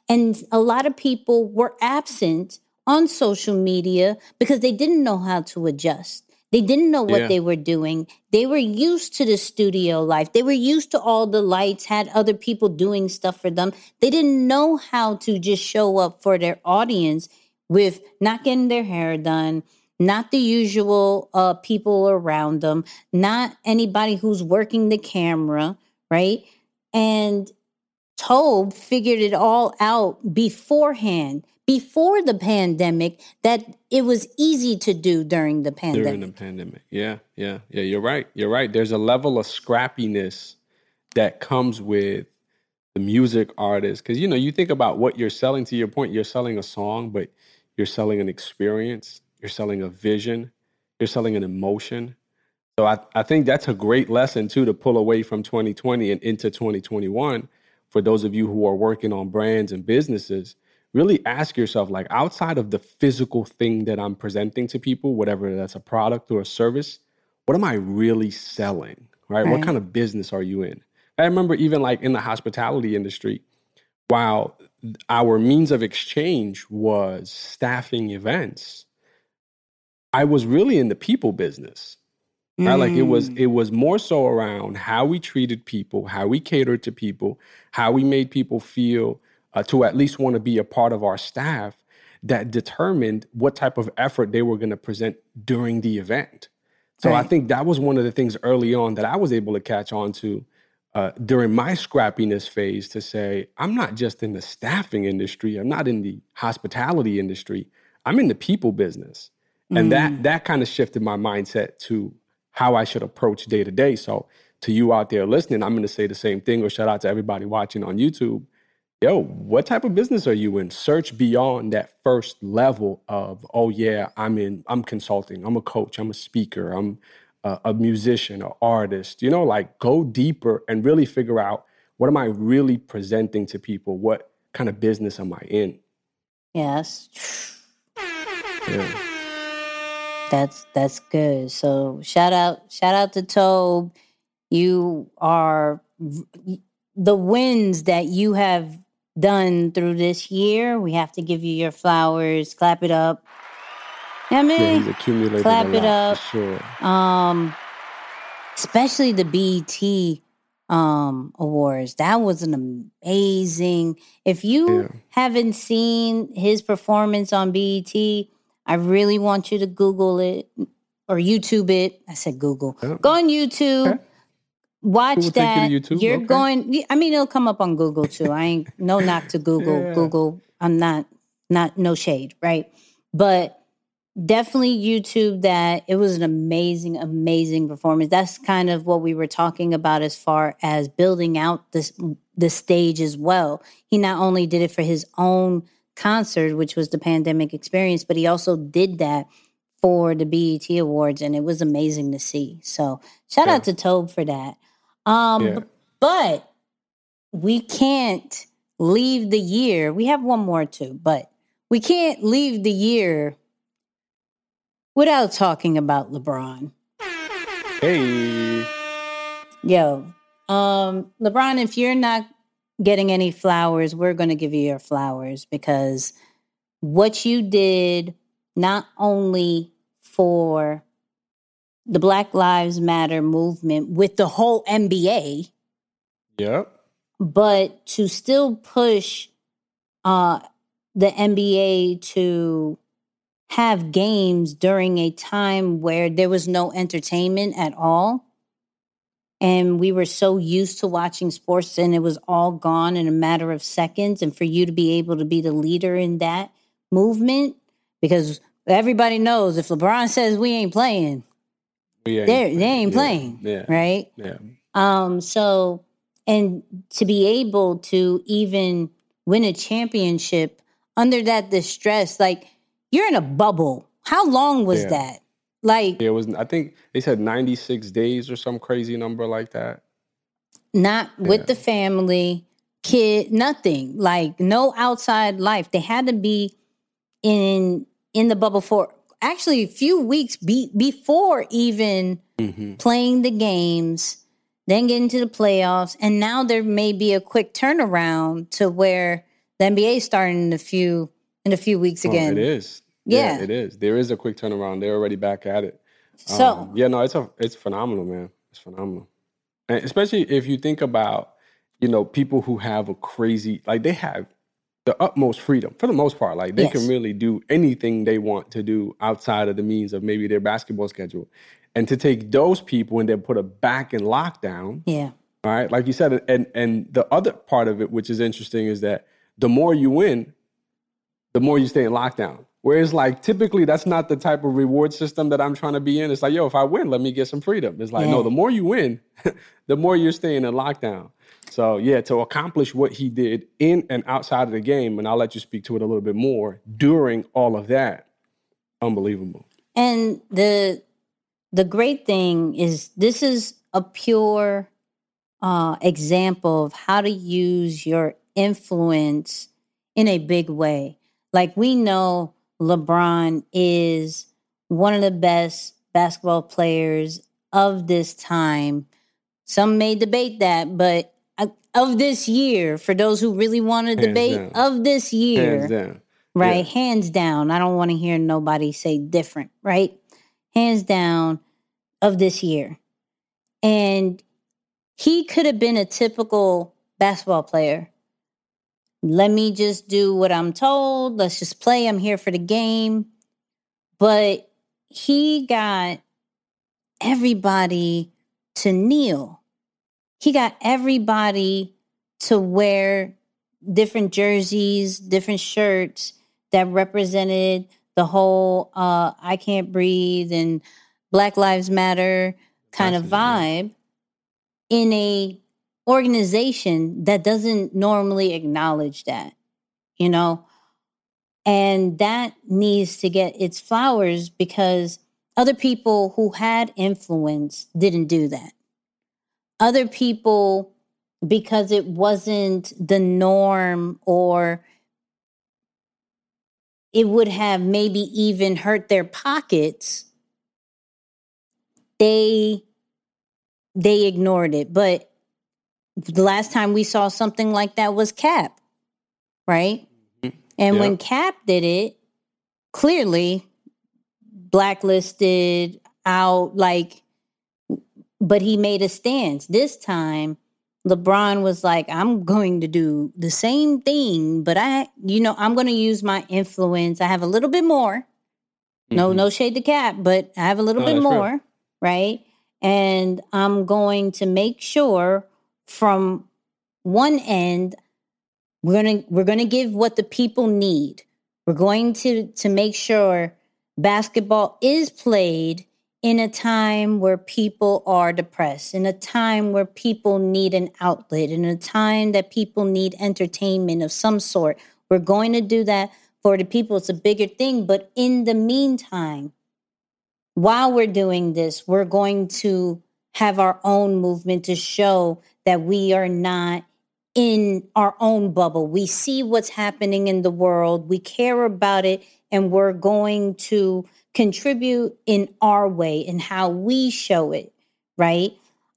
And a lot of people were absent on social media because they didn't know how to adjust. They didn't know what Yeah. they were doing. They were used to the studio life. They were used to all the lights had other people doing stuff for them. They didn't know how to just show up for their audience with not getting their hair done, not the usual uh, people around them, not anybody who's working the camera, right? And Tobe figured it all out beforehand, before the pandemic, that it was easy to do during the pandemic. during the pandemic. Yeah, yeah, yeah. You're right. You're right. There's a level of scrappiness that comes with the music artist because you know you think about what you're selling. To your point, you're selling a song, but you're selling an experience. You're selling a vision. You're selling an emotion. So I, I think that's a great lesson too to pull away from 2020 and into 2021 for those of you who are working on brands and businesses. Really ask yourself, like outside of the physical thing that I'm presenting to people, whatever that's a product or a service, what am I really selling? Right? What kind of business are you in? I remember even like in the hospitality industry, while our means of exchange was staffing events, I was really in the people business right? Like it was Mm. it was more so around how we treated people how we catered to people how we made people feel uh, to at least want to be a part of our staff that determined what type of effort they were going to present during the event. So i think that was one of the things early on that i was able to catch on to uh, during my scrappiness phase to say i'm not just in the staffing industry i'm not in the hospitality industry i'm in the people business and that mm. that kind of shifted my mindset to how I should approach day to day. So to you out there listening, I'm going to say the same thing or shout out to everybody watching on YouTube. Yo, what type of business are you in? Search beyond that first level of, oh yeah, I'm in, I'm consulting, I'm a coach, I'm a speaker, I'm a, a musician, an artist. You know, like go deeper and really figure out what am I really presenting to people? What kind of business am I in? Yes. Yeah. That's that's good. So shout out shout out to Tobe. You are the wins that you have done through this year. We have to give you your flowers. Clap it up. Yeah, Yeah, he's man. accumulated Clap it up. sure. Um, especially the BET um awards. That was an amazing. If you Yeah. haven't seen his performance on BET, I really want you to Google it or YouTube it. I said Google. Oh. Go on YouTube. Okay. Watch Google you that. YouTube? You're Okay. going. I mean, it'll come up on Google too. I ain't no knock to Google. Yeah. Google. I'm not not no shade, right? But definitely YouTube that. It was an amazing, amazing performance. That's kind of what we were talking about as far as building out this the stage as well. He not only did it for his own concert, which was the pandemic experience, but he also did that for the BET Awards, and it was amazing to see. So shout Yeah. out to Tobe for that. Um, Yeah. but we can't leave the year. We have one more too, but we can't leave the year without talking about LeBron. Hey, Yo, um, LeBron, if you're not getting any flowers, we're going to give you your flowers because what you did not only for the Black Lives Matter movement with the whole NBA, yep, but to still push uh, the NBA to have games during a time where there was no entertainment at all. And we were so used to watching sports and it was all gone in a matter of seconds. And for you to be able to be the leader in that movement, because everybody knows if LeBron says we ain't playing, we ain't they're, ain't yeah, playing, Yeah, right? yeah, Um, so and to be able to even win a championship under that distress, like you're in a bubble. How long was Yeah. that? Like Yeah, It was. I think they said ninety six days or some crazy number like that. not with the family, kid, nothing. Like no outside life. They had to be in in the bubble for actually a few weeks be, before even hmm playing the games, then getting to the playoffs, and now there may be a quick turnaround to where the NBA starting in a few in a few weeks again. Oh, it is. Yeah. it is. There is a quick turnaround. They're already back at it. So Um, yeah, no, it's a it's phenomenal, man. It's phenomenal, and especially if you think about you know people who have a crazy like they have the utmost freedom for the most part. Like they Yes. can really do anything they want to do outside of the means of maybe their basketball schedule, and to take those people and then put it back in lockdown. yeah, All right, like you said, and and the other part of it, which is interesting, is that the more you win, the more you stay in lockdown. Whereas, like typically, that's not the type of reward system that I'm trying to be in. It's like, yo, if I win, let me get some freedom. It's like, Yeah. no, the more you win, the more you're staying in lockdown. So yeah, to accomplish what he did in and outside of the game, and I'll let you speak to it a little bit more during all of that, unbelievable. and the the great thing is this is a pure uh, example of how to use your influence in a big way. Like we know LeBron is one of the best basketball players of this time. Some may debate that, but of this year, for those who really want to debate, down. of this year, Hands down. right? Hands down. I don't want to hear nobody say different, right? Hands down of this year. And he could have been a typical basketball player. Let me just do what I'm told. Let's just play. I'm here for the game. But he got everybody to kneel. He got everybody to wear different jerseys, different shirts that represented the whole uh, I can't breathe and Black Lives Matter kind of vibe in a organization that doesn't normally acknowledge that, you know? And that needs to get its flowers because other people who had influence didn't do that. Other people, because it wasn't the norm or it would have maybe even hurt their pockets, they they ignored it. But the last time we saw something like that was Kap, right? Mhm. And when Kap did it, clearly blacklisted out, like, but he made a stance. This time, LeBron was like, I'm going to do the same thing, but I, you know, I'm going to use my influence. I have a little bit more. No, Mhm. no shade to Kap, but I have a little No, bit real. more, right? And I'm going to make sure from one end we're going to we're going to give what the people need. We're going to to make sure basketball is played in a time where people are depressed, in a time where people need an outlet, in a time that people need entertainment of some sort. We're going to do that for the people. It's a bigger thing, but in the meantime, while we're doing this, we're going to have our own movement to show that we are not in our own bubble. We see what's happening in the world, we care about it, and we're going to contribute in our way and how we show it, right?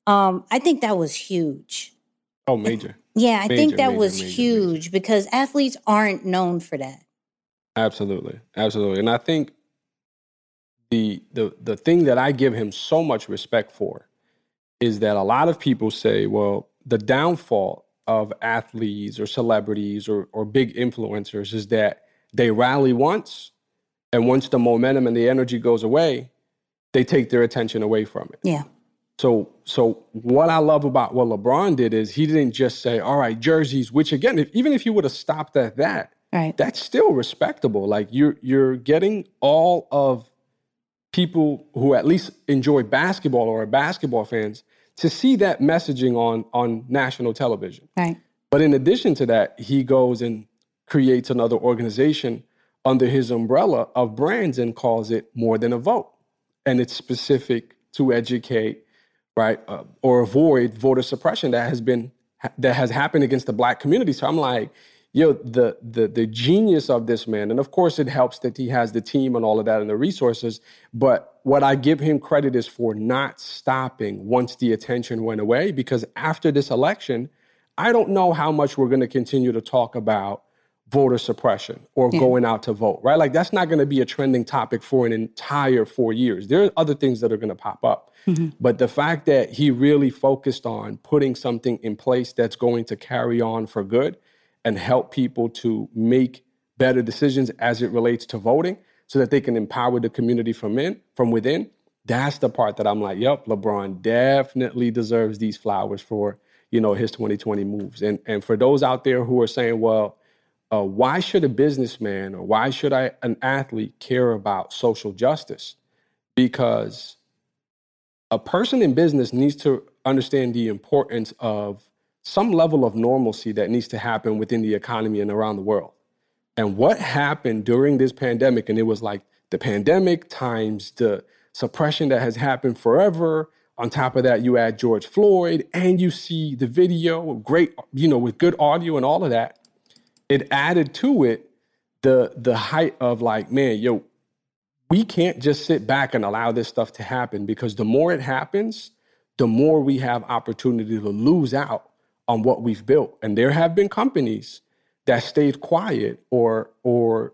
Um, I think that was huge. Oh, major. Yeah, I Major, think that major, was major, huge because athletes aren't known for that. Absolutely, absolutely, and I think the the the thing that I give him so much respect for is that a lot of people say, well, the downfall of athletes or celebrities or or big influencers is that they rally once, and once the momentum and the energy goes away, they take their attention away from it. Yeah. So, so what I love about what LeBron did is he didn't just say, "All right, jerseys." Which again, if, even if you would have stopped at that, Right. that's still respectable. Like you're you're getting all of people who at least enjoy basketball or are basketball fans to see that messaging on on national television. Right. But in addition to that, he goes and creates another organization under his umbrella of brands and calls it More Than a Vote. And it's specific to educate, right, uh, or avoid voter suppression that has been that has happened against the black community. So I'm like, yo, the the the genius of this man, and of course it helps that he has the team and all of that and the resources. But what I give him credit is for not stopping once the attention went away, because after this election, I don't know how much we're going to continue to talk about voter suppression or going out to vote, right? Like that's not going to be a trending topic for an entire four years. There are other things that are going to pop up. Mm-hmm. But the fact that he really focused on putting something in place that's going to carry on for good and help people to make better decisions as it relates to voting so that they can empower the community from in from within. That's the part that i'm like yep lebron definitely deserves these flowers for you know his 2020 moves. And and for those out there who are saying well uh, why should a businessman or why should I, an athlete care about social justice? Because a person in business needs to understand the importance of some level of normalcy that needs to happen within the economy and around the world. And what happened during this pandemic, and it was like the pandemic times the suppression that has happened forever. On top of that, you add George Floyd and you see the video, great, you know, with good audio and all of that. It added to it the the height of like, man, yo, we can't just sit back and allow this stuff to happen because the more it happens, the more we have opportunity to lose out on what we've built. And there have been companies that stayed quiet or or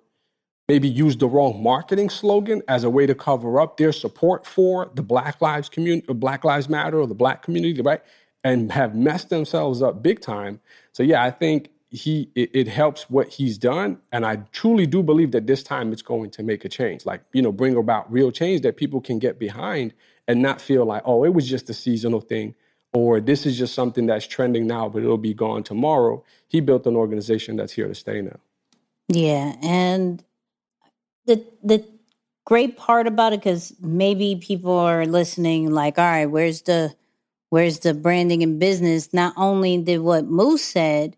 maybe used the wrong marketing slogan as a way to cover up their support for the Black Lives community, uh, Black Lives Matter, or the Black community, right? And have messed themselves up big time. So yeah, I think he it, it helps what he's done, and I truly do believe that this time it's going to make a change, like you know, bring about real change that people can get behind and not feel like, oh, it was just a seasonal thing, or this is just something that's trending now, but it'll be gone tomorrow. He built an organization that's here to stay now. Yeah, and the the great part about it because maybe people are listening like, all right, where's the where's the branding and business? Not only did what Moose said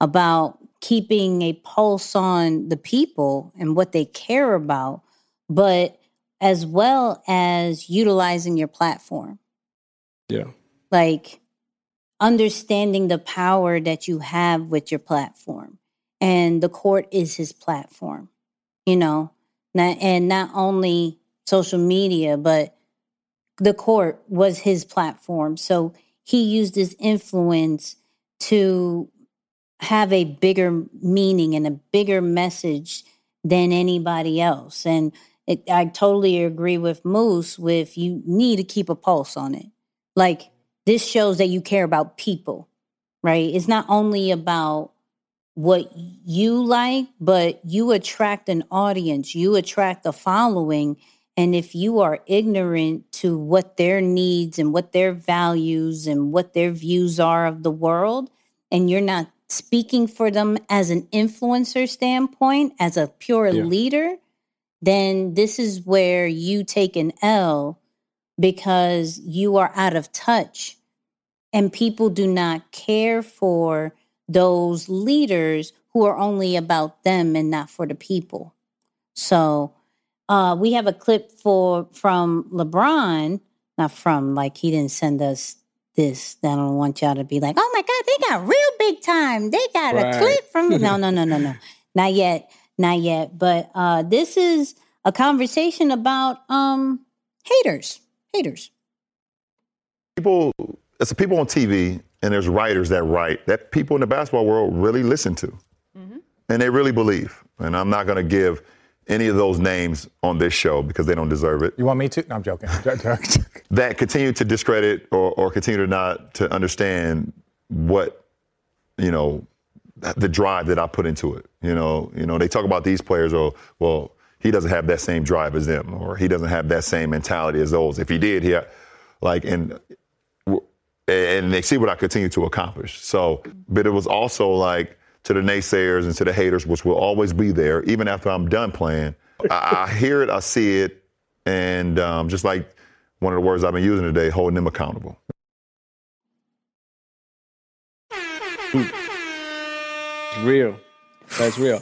about keeping a pulse on the people and what they care about, but as well as utilizing your platform Yeah, like understanding the power that you have with your platform and the court is his platform you know? Not, and not only social media but the court was his platform. So he used his influence to have a bigger meaning and a bigger message than anybody else. And it, i totally agree with moose with you need to keep a pulse on it. Like this shows that you care about people, right? It's not only about what you like, but you attract an audience, you attract a following. And if you are ignorant to what their needs and what their values and what their views are of the world, and you're not speaking for them as an influencer standpoint, as a pure Yeah. leader, then this is where you take an L because you are out of touch and people do not care for those leaders who are only about them and not for the people. So uh, we have a clip for from LeBron, not from like he didn't send us this. I don't want y'all to be like, oh my God, they got real big time. They got Right. a clip from no, no, no, no, no. Not yet. Not yet. But uh this is a conversation about um haters. Haters. people it's the people on TV and there's writers that write that people in the basketball world really listen to. Mm-hmm. And they really believe. And I'm not going to give any of those names on this show because they don't deserve it. You want me to? No, I'm joking. That continue to discredit or, or continue to not to understand what, you know, the drive that I put into it. You know, you know, they talk about these players or well, he doesn't have that same drive as them, or he doesn't have that same mentality as those. If he did, he like and and they see what I continue to accomplish. So, but it was also like to the naysayers and to the haters, which will always be there, even after I'm done playing. I, I hear it, I see it, and um, just like one of the words I've been using today, holding them accountable. It's real. That's real.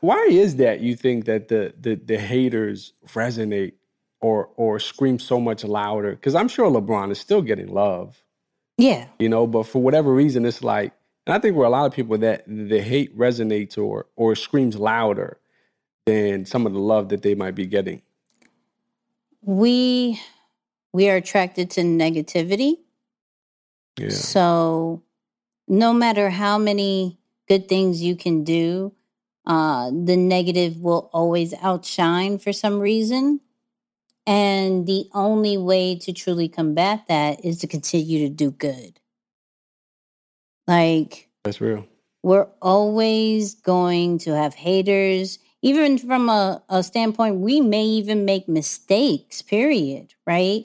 Why is that you think that the the, the haters resonate or or scream so much louder? Because I'm sure LeBron is still getting love, Yeah. you know, but for whatever reason it's like and I think we're a lot of people that the hate resonates or or screams louder than some of the love that they might be getting. We we are attracted to negativity. Yeah. So no matter how many good things you can do, uh, the negative will always outshine for some reason. And the only way to truly combat that is to continue to do good. Like, That's real. we're always going to have haters even from a, a standpoint we may even make mistakes period right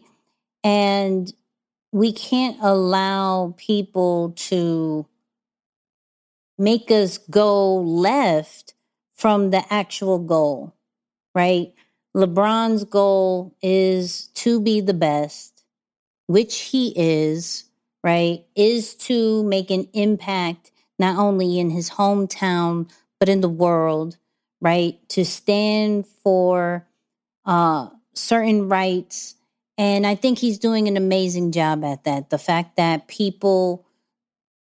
and we can't allow people to make us go left from the actual goal right? Lebron's goal is to be the best which he is right? Is to make an impact not only in his hometown but in the world right? To stand for uh certain rights. And i think he's doing an amazing job at that. The fact that people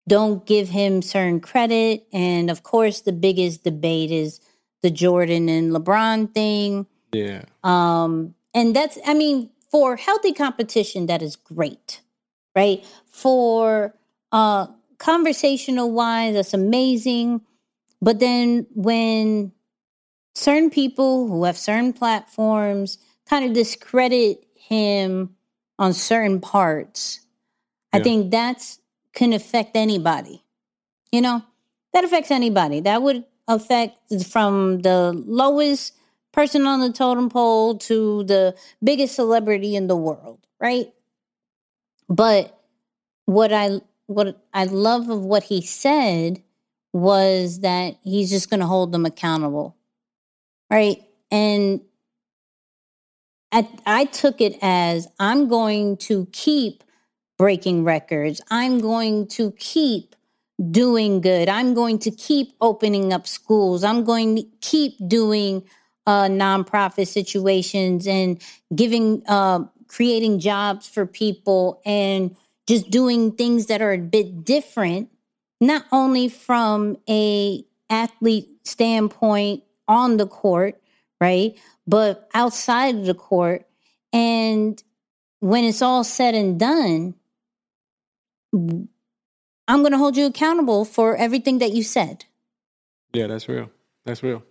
don't give him certain credit and of course the biggest debate is the jordan and lebron thing Yeah. um, and that's, I mean, for healthy competition, that is great, right? For uh, conversational wise, that's amazing. But then when certain people who have certain platforms kind of discredit him on certain parts, I think that's can affect anybody. You know, that affects anybody. That would affect from the lowest person on the totem pole to the biggest celebrity in the world, right? But what I what I love of what he said was that he's just going to hold them accountable. Right? And I, I took it as I'm going to keep breaking records. I'm going to keep doing good. I'm going to keep opening up schools. I'm going to keep doing uh, nonprofit situations and giving, uh, creating jobs for people and just doing things that are a bit different, not only from a athlete standpoint on the court, right, but outside of the court. And when it's all said and done, I'm going to hold you accountable for everything that you said. Yeah, that's real. That's real.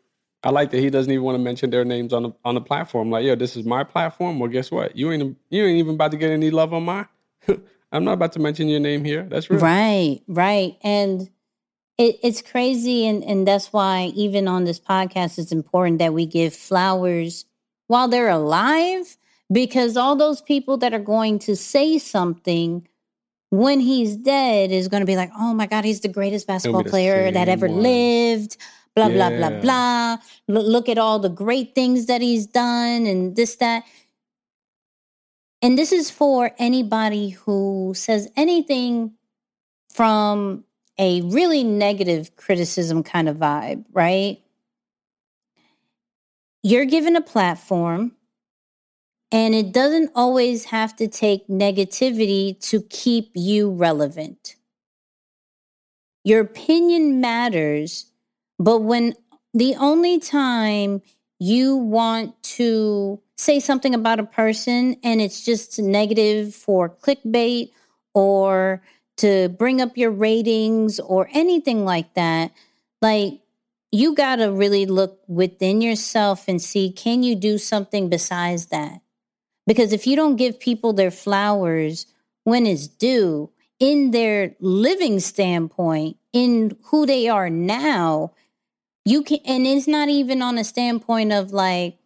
I like that he doesn't even want to mention their names on the on the platform. Like, yo, this is my platform. Well, guess what? You ain't you ain't even about to get any love on mine. I'm not about to mention your name here. That's real. Right, right. And it, it's crazy. And, and that's why, even on this podcast, it's important that we give flowers while they're alive, because all those people that are going to say something when he's dead is going to be like, oh my God, he's the greatest basketball the player that ever ones. lived. Blah, blah, blah, blah. Look, look at all the great things that he's done and this, that. And this is for anybody who says anything from a really negative criticism kind of vibe, right? you're given a platform and it doesn't always have to take negativity to keep you relevant. Your opinion matters, but when the only time you want to say something about a person and it's just negative for clickbait or to bring up your ratings or anything like that, like you got to really look within yourself and see can you do something besides that? Because if you don't give people their flowers when it's due in their living standpoint, in who they are now, you can, and it's not even on a standpoint of like,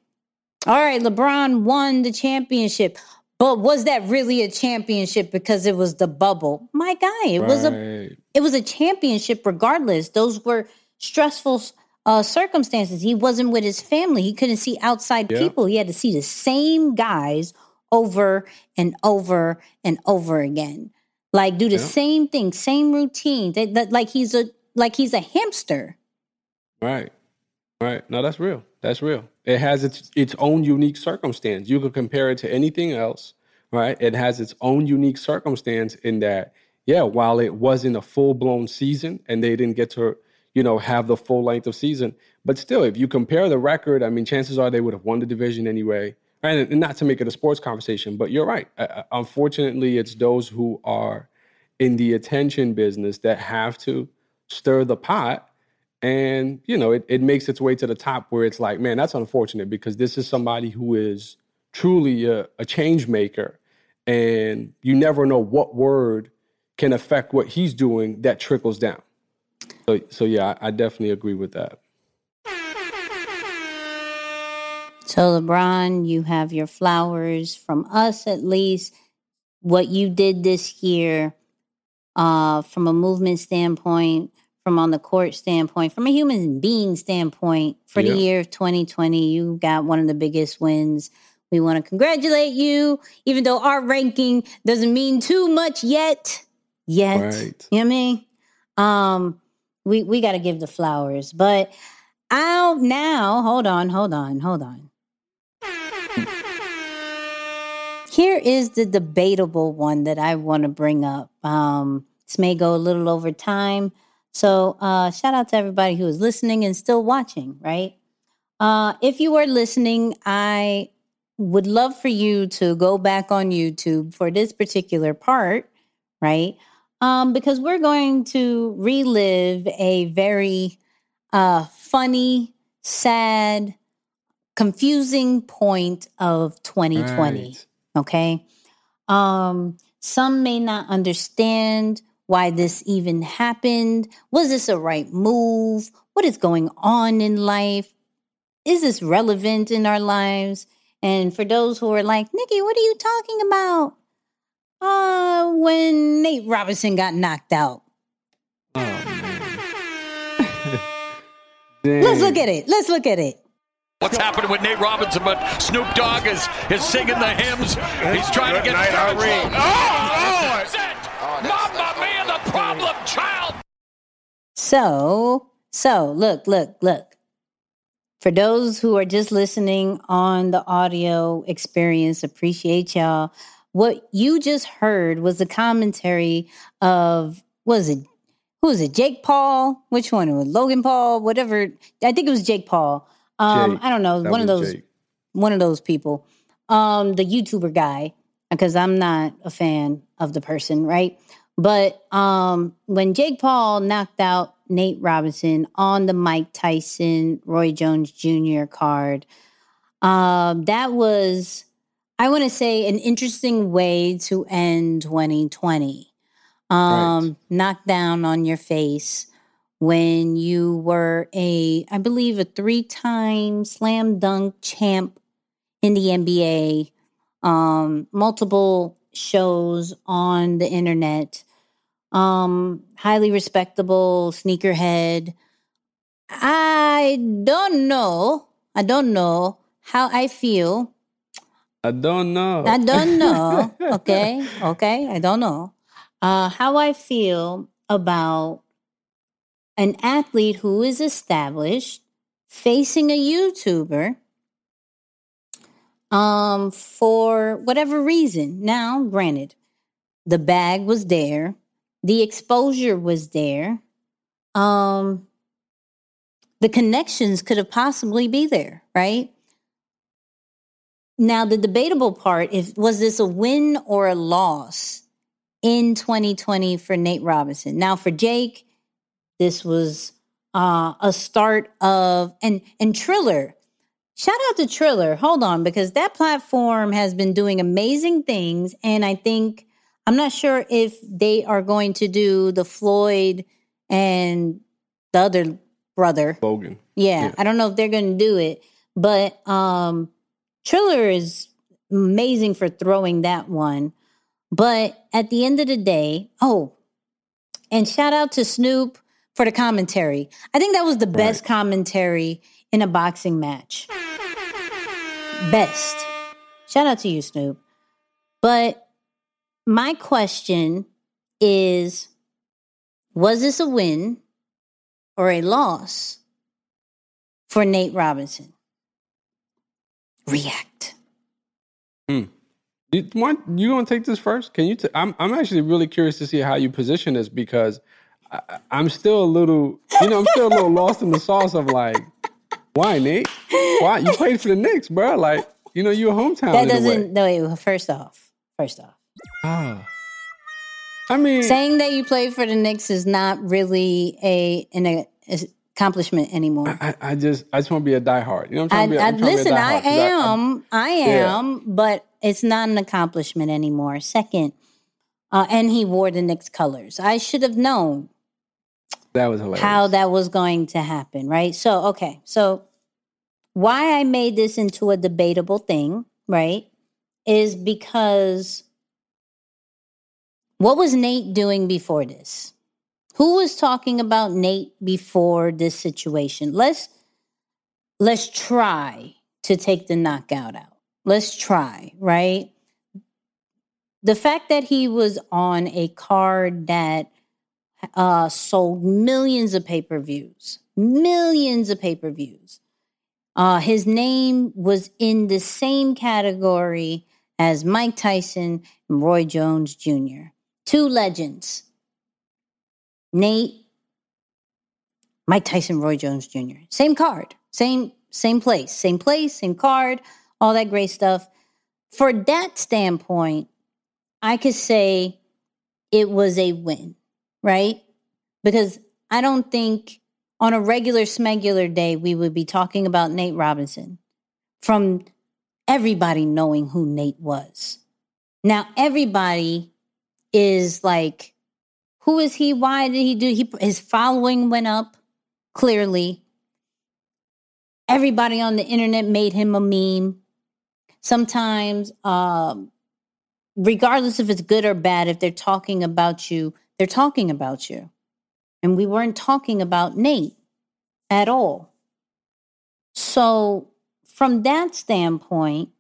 all right, LeBron won the championship. But was that really a championship because it was the bubble? My guy, it right. was a it was a championship regardless. Those were stressful uh, circumstances. He wasn't with his family. He couldn't see outside yeah. people. He had to see the same guys over and over and over again. Like do the yeah. same thing, same routine. That, that, like he's a like he's a hamster. Right. Right. No, that's real. That's real. It has its its own unique circumstance. You could compare it to anything else, right? It has its own unique circumstance in that, yeah, while it wasn't a full blown season and they didn't get to you know, have the full length of season. But still, if you compare the record, I mean, chances are they would have won the division anyway. And, not to make it a sports conversation, but you're right. Uh, unfortunately, it's those who are in the attention business that have to stir the pot. And, you know, it, it makes its way to the top where it's like, man, that's unfortunate because this is somebody who is truly a, a change maker. And you never know what word can affect what he's doing that trickles down. So, so yeah, I, I definitely agree with that. So, LeBron, you have your flowers from us at least. What you did this year, uh, from a movement standpoint, from on the court standpoint, from a human being standpoint, for yeah. the year of 2020, you got one of the biggest wins. We want to congratulate you, even though our ranking doesn't mean too much yet. Yet. Right. You know what I mean? Um, we we got to give the flowers. But I'll now, hold on, hold on, hold on. Here is the debatable one that I want to bring up. Um, this may go a little over time. So, uh, shout out to everybody who is listening and still watching, right? Uh, if you are listening, I would love for you to go back on YouTube for this particular part, right? Um, because we're going to relive a very uh, funny, sad, confusing point of 2020. Right. Okay. Um, some may not understand why this even happened. Was this a right move? What is going on in life? Is this relevant in our lives? And for those who are like, Nicky, what are you talking about? Uh, when Nate Robinson got knocked out. Oh, Let's look at it. Let's look at it. What's happening with Nate Robinson? But Snoop Dogg is is singing the hymns. He's trying to get night, Irene. Oh, oh, Mamma mia, the problem child. So, so look, look, look. For those who are just listening on the audio experience, appreciate y'all what you just heard was a commentary of was it who was it Jake Paul? Which one? It was Logan Paul? Whatever. I think it was Jake Paul. Um, Jake, I don't know. One of those. Jake. One of those people. Um, the YouTuber guy, because I'm not a fan of the person, right? But um, when Jake Paul knocked out Nate Robinson on the Mike Tyson, Roy Jones Jr. card, um, that was I want to say an interesting way to end 2020. Um, right. Knocked down on your face when you were a, I believe, a three time slam dunk champ in the NBA, um, multiple shows on the internet, um, highly respectable sneakerhead. I don't know. I don't know how I feel I don't know. I don't know. okay. Okay. I don't know. Uh, how I feel about an athlete who is established facing a YouTuber um, for whatever reason. Now, granted, the bag was there, the exposure was there, um, the connections could have possibly be there, right? Now, the debatable part is was this a win or a loss in 2020 for Nate Robinson? Now, for Jake, this was uh, a start of and and Triller. Shout out to Triller. Hold on, because that platform has been doing amazing things, and I think I'm not sure if they are going to do the Floyd and the other brother Logan. Yeah, Yeah. I don't know if they're going to do it, but um Triller is amazing for throwing that one. But at the end of the day, oh, and shout out to Snoop for the commentary. I think that was the best commentary in a boxing match. Best. Shout out to you, Snoop. But my question is was this a win or a loss for Nate Robinson? React. You, want, you want to take this first? Can you? T- I'm I'm actually really curious to see how you position this because I, I- I'm still a little, you know, I'm still a little lost in the sauce of like, why Nate? Why you played for the Knicks, bro? Like, you know, you're a hometown. That in doesn't. No, wait. First off, first off, Ah. I mean, saying that you played for the Knicks is not really a an a, accomplishment anymore. I, I just I just want to be a diehard. You know, what I, I'm trying to be. a- I I'm to be listen. I 'cause I- am. I, am. But it's not an accomplishment anymore. Second, uh, and he wore the Knicks colors. I should have known that was hilarious. how that was going to happen, right? So, okay. So, why I made this into a debatable thing, right, is because what was Nate doing before this? Who was talking about Nate before this situation? Let's let's try to take the knockout out. Let's try, right? The fact that he was on a card that uh, sold millions of pay per views, millions of pay per views. Uh, his name was in the same category as Mike Tyson and Roy Jones Jr., two legends. Nate, Mike Tyson, Roy Jones Jr. Same card, same same place, same place, same card, all that great stuff. For that standpoint, I could say it was a win right? Because I don't think on a regular smegular day we would be talking about Nate Robinson from everybody knowing who Nate was. Now everybody is like, who is he? Why did he do? He his following went up clearly. Everybody on the internet made him a meme. Sometimes, um, regardless if it's good or bad, if they're talking about you, they're talking about you. And we weren't talking about Nate at all. So, from that standpoint,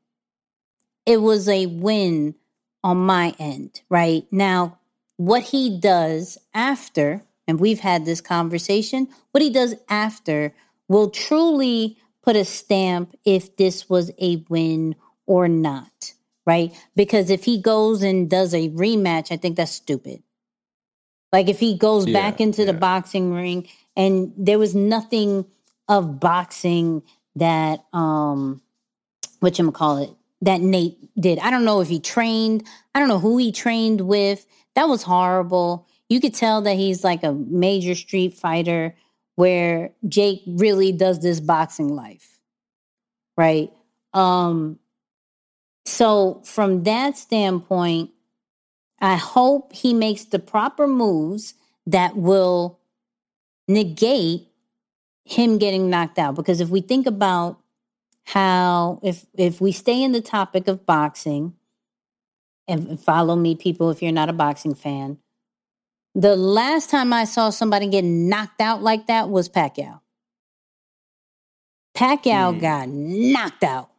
it was a win on my end, right? Now, what he does after, and we've had this conversation, what he does after will truly put a stamp if this was a win or not, right? Because if he goes and does a rematch, I think that's stupid. Like if he goes Yeah, back into the boxing ring and there was nothing of boxing that um what you call it that Nate did. I don't know if he trained. I don't know who he trained with. That was horrible. You could tell that he's like a major street fighter where Jake really does this boxing life. Right? Um so from that standpoint, I hope he makes the proper moves that will negate him getting knocked out. Because if we think about how, if if we stay in the topic of boxing, and follow me, people, if you're not a boxing fan, the last time I saw somebody get knocked out like that was Pacquiao. Pacquiao Hmm. got knocked out.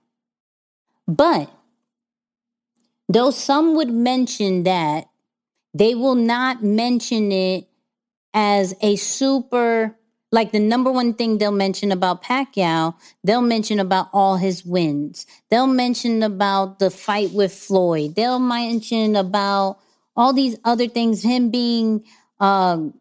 But though some would mention that, they will not mention it as a super like the number one thing they'll mention about Pacquiao, they'll mention about all his wins. They'll mention about the fight with Floyd. They'll mention about all these other things, him being, um,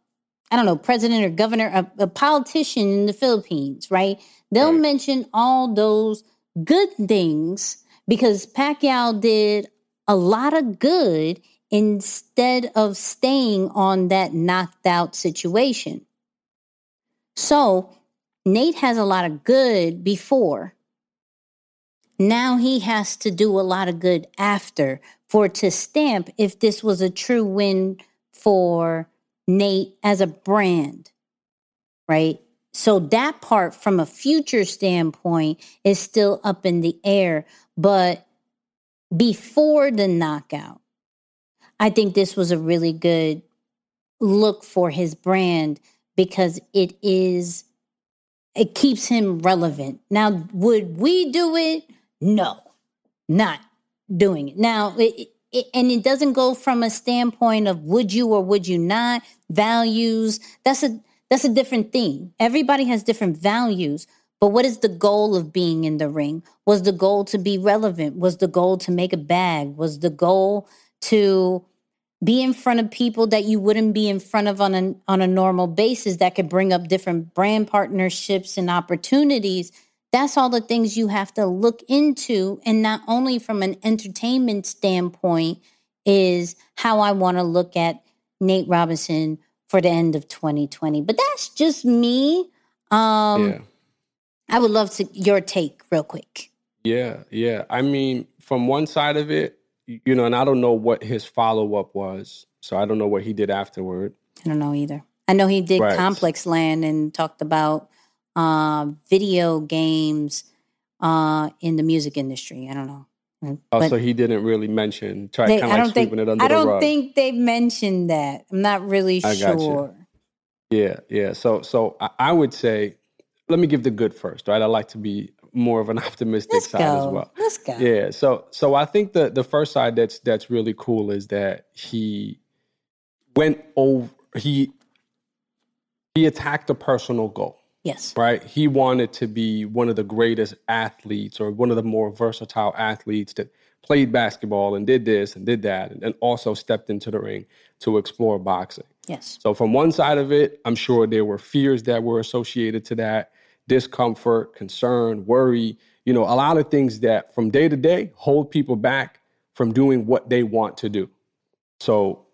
I don't know, president or governor, a, a politician in the Philippines, right? They'll Right. mention all those good things because Pacquiao did a lot of good instead of staying on that knocked out situation. So Nate has a lot of good before. Now he has to do a lot of good after for to stamp if this was a true win for Nate as a brand, right? So that part from a future standpoint is still up in the air. But before the knockout, I think this was a really good look for his brand because it is it keeps him relevant. Now, would we do it? No, not doing it. Now, it, it, and it doesn't go from a standpoint of would you or would you not values. That's a that's a different thing. Everybody has different values. But what is the goal of being in the ring? Was the goal to be relevant? Was the goal to make a bag? Was the goal to be in front of people that you wouldn't be in front of on a on a normal basis that could bring up different brand partnerships and opportunities. That's all the things you have to look into. And not only from an entertainment standpoint is how I want to look at Nate Robinson for the end of 2020 but that's just me. Um yeah. I would love to your take real quick. Yeah, yeah. I mean, from one side of it, you know, and I don't know what his follow up was, so I don't know what he did afterward. I don't know either. I know he did Right. Complex Land and talked about uh, video games uh, in the music industry. I don't know. Mm, Oh, But so he didn't really mention, try kind I of like don't think it under I the don't think they mentioned that. I'm not really I sure. Yeah, yeah. So, so I, I would say, let me give the good first, right? I like to be more of an optimistic Let's side go. as well. Let's go. Yeah. So so I think the the first side that's that's really cool is that he went over he he attacked a personal goal, Yes. right? He wanted to be one of the greatest athletes or one of the more versatile athletes that played basketball and did this and did that and, and also stepped into the ring to explore boxing. Yes. So from one side of it, I'm sure there were fears that were associated to that, discomfort, concern, worry, you know, a lot of things that from day to day hold people back from doing what they want to do. So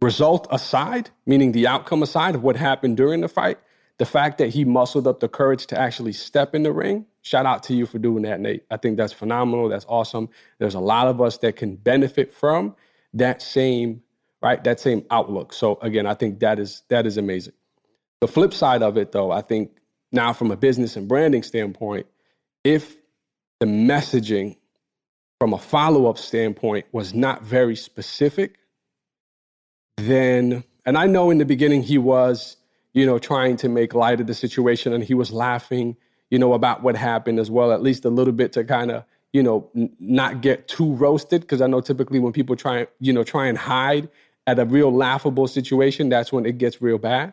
result aside, meaning the outcome aside of what happened during the fight, the fact that he muscled up the courage to actually step in the ring, shout out to you for doing that, Nate. I think that's phenomenal. That's awesome. There's a lot of us that can benefit from that same, right? That same outlook. So again, I think that is that is amazing. The flip side of it though, I think now from a business and branding standpoint, if the messaging from a follow-up standpoint was not very specific, then and I know in the beginning he was, you know, trying to make light of the situation and he was laughing, you know, about what happened as well, at least a little bit to kind of, you know, n- not get too roasted because I know typically when people try, you know, try and hide at a real laughable situation, that's when it gets real bad.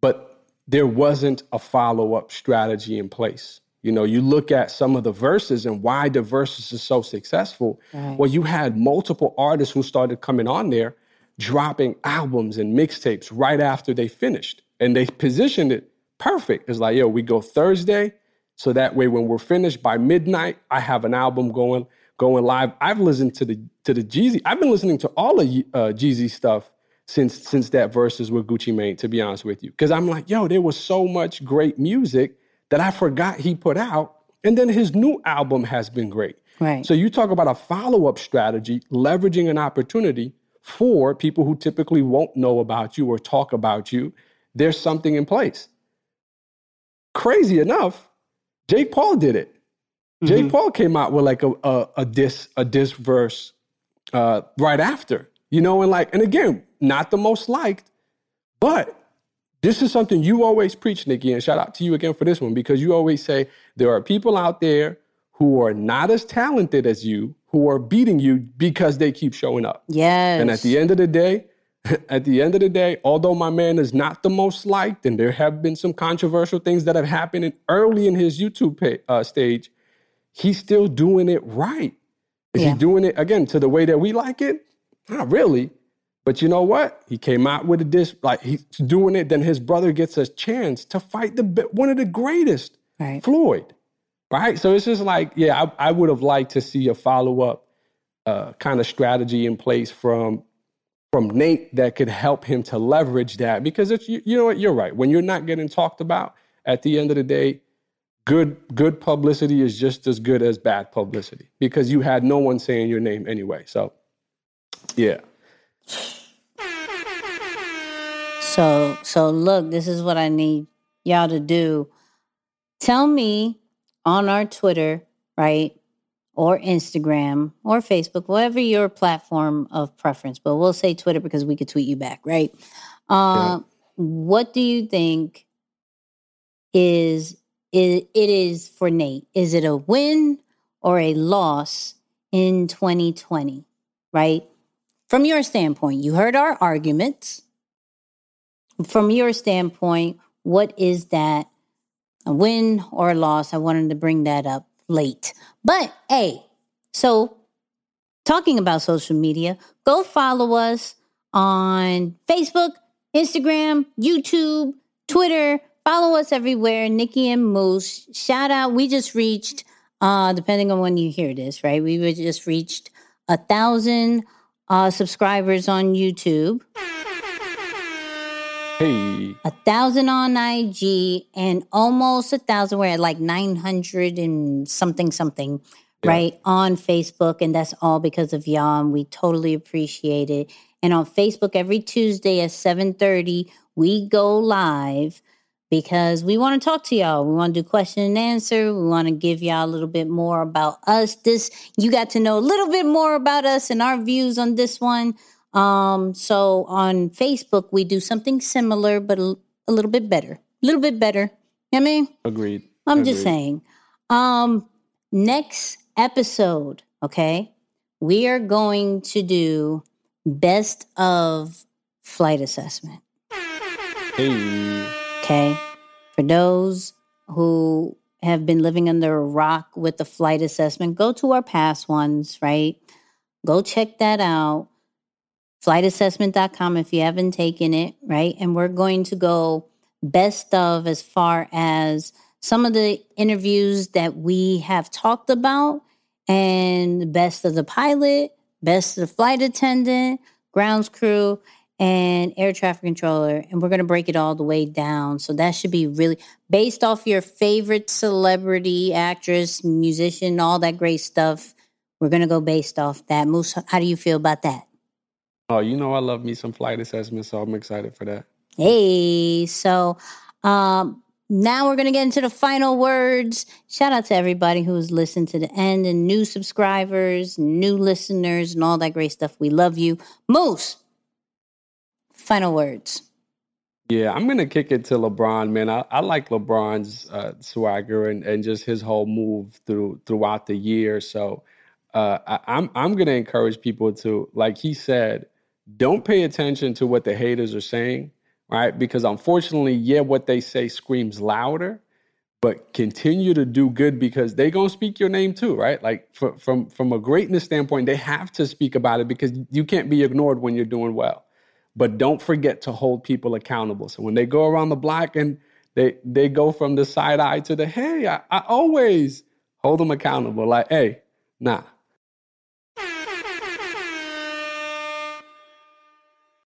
But there wasn't a follow-up strategy in place. You know, you look at some of the Verzuz and why the Verzuz are so successful. Right. Well, you had multiple artists who started coming on there dropping albums and mixtapes right after they finished. And they positioned it perfect. It's like, yo, we go Thursday. So that way when we're finished by midnight, I have an album going going live. I've listened to the to the Jeezy. I've been listening to all of uh, Jeezy stuff since since that Verzuz with Gucci Mane, to be honest with you. Because I'm like, yo, there was so much great music that I forgot he put out. And then his new album has been great. Right. So you talk about a follow-up strategy, leveraging an opportunity for people who typically won't know about you or talk about you. There's something in place. Crazy enough, Jake Paul did it. Jake Paul came out with like a a, a diss a diss verse uh, right after, you know, and like and again, not the most liked, but this is something you always preach, Nicky, and shout out to you again for this one because you always say there are people out there who are not as talented as you who are beating you because they keep showing up. Yes. And at the end of the day, at the end of the day, although my man is not the most liked, and there have been some controversial things that have happened in, early in his YouTube pay, uh, stage, he's still doing it right. Is Yeah. he doing it again to the way that we like it? Not really. But you know what? He came out with a diss like he's doing it. Then his brother gets a chance to fight the one of the greatest, Right. Floyd. Right. So it's just like, yeah, I, I would have liked to see a follow up uh, kind of strategy in place from from Nate that could help him to leverage that because it's you, you know what you're right when you're not getting talked about at the end of the day good good publicity is just as good as bad publicity because you had no one saying your name anyway so yeah So so look, this is what I need y'all to do. Tell me on our Twitter, right? Or Instagram or Facebook, whatever your platform of preference, but we'll say Twitter because we could tweet you back, right? Um, What do you think is it, it is for Nate? Is it a win or a loss in 2020? Right? From your standpoint, you heard our arguments from your standpoint, what is that a win or a loss? I wanted to bring that up late. But hey, so talking about social media, go follow us on Facebook, Instagram, YouTube, Twitter. Follow us everywhere, Nicky and Moose. Shout out. We just reached, uh, depending on when you hear this, right? We just reached a thousand uh, subscribers on YouTube hey a thousand on IG and almost a thousand. We're at like 900 and something, something, right? On Facebook. And that's all because of y'all. And we totally appreciate it. And on Facebook, every Tuesday at 7.30, we go live because we want to talk to y'all. We want to do question and answer. We want to give y'all a little bit more about us. This, you got to know a little bit more about us and our views on this one. Um, so on Facebook, we do something similar, but a, a little bit better. A little bit better. You know what I mean? agreed I'm just saying. Um, next episode, okay, we are going to do best of flight assessment. hey Okay. For those who have been living under a rock with the flight assessment, go to our past ones, right? Go check that out. Flightassessment.com if you haven't taken it, right? And we're going to go best of as far as some of the interviews that we have talked about and best of the pilot, best of the flight attendant, grounds crew, and air traffic controller. And we're going to break it all the way down. So that should be really based off your favorite celebrity, actress, musician, all that great stuff. We're going to go based off that. Moose, how do you feel about that? oh you know i love me some flight assessment so i'm excited for that Hey, so um, now we're going to get into the final words. Shout out to everybody who's listened to the end and new subscribers, new listeners, and all that great stuff. We love you. Moose, final words. Yeah, I'm gonna kick it to LeBron, man. I, I like LeBron's uh, swagger and, and just his whole move through throughout the year. So uh, I, I'm I'm gonna encourage people to, like he said, don't pay attention to what the haters are saying, right? Because unfortunately, yeah, what they say screams louder, but continue to do good because they gonna speak your name too, right? Like for, from from a greatness standpoint, they have to speak about it because you can't be ignored when you're doing well but don't forget to hold people accountable. So when they go around the block and they they go from the side eye to the hey, I, I always hold them accountable. Like, hey, nah,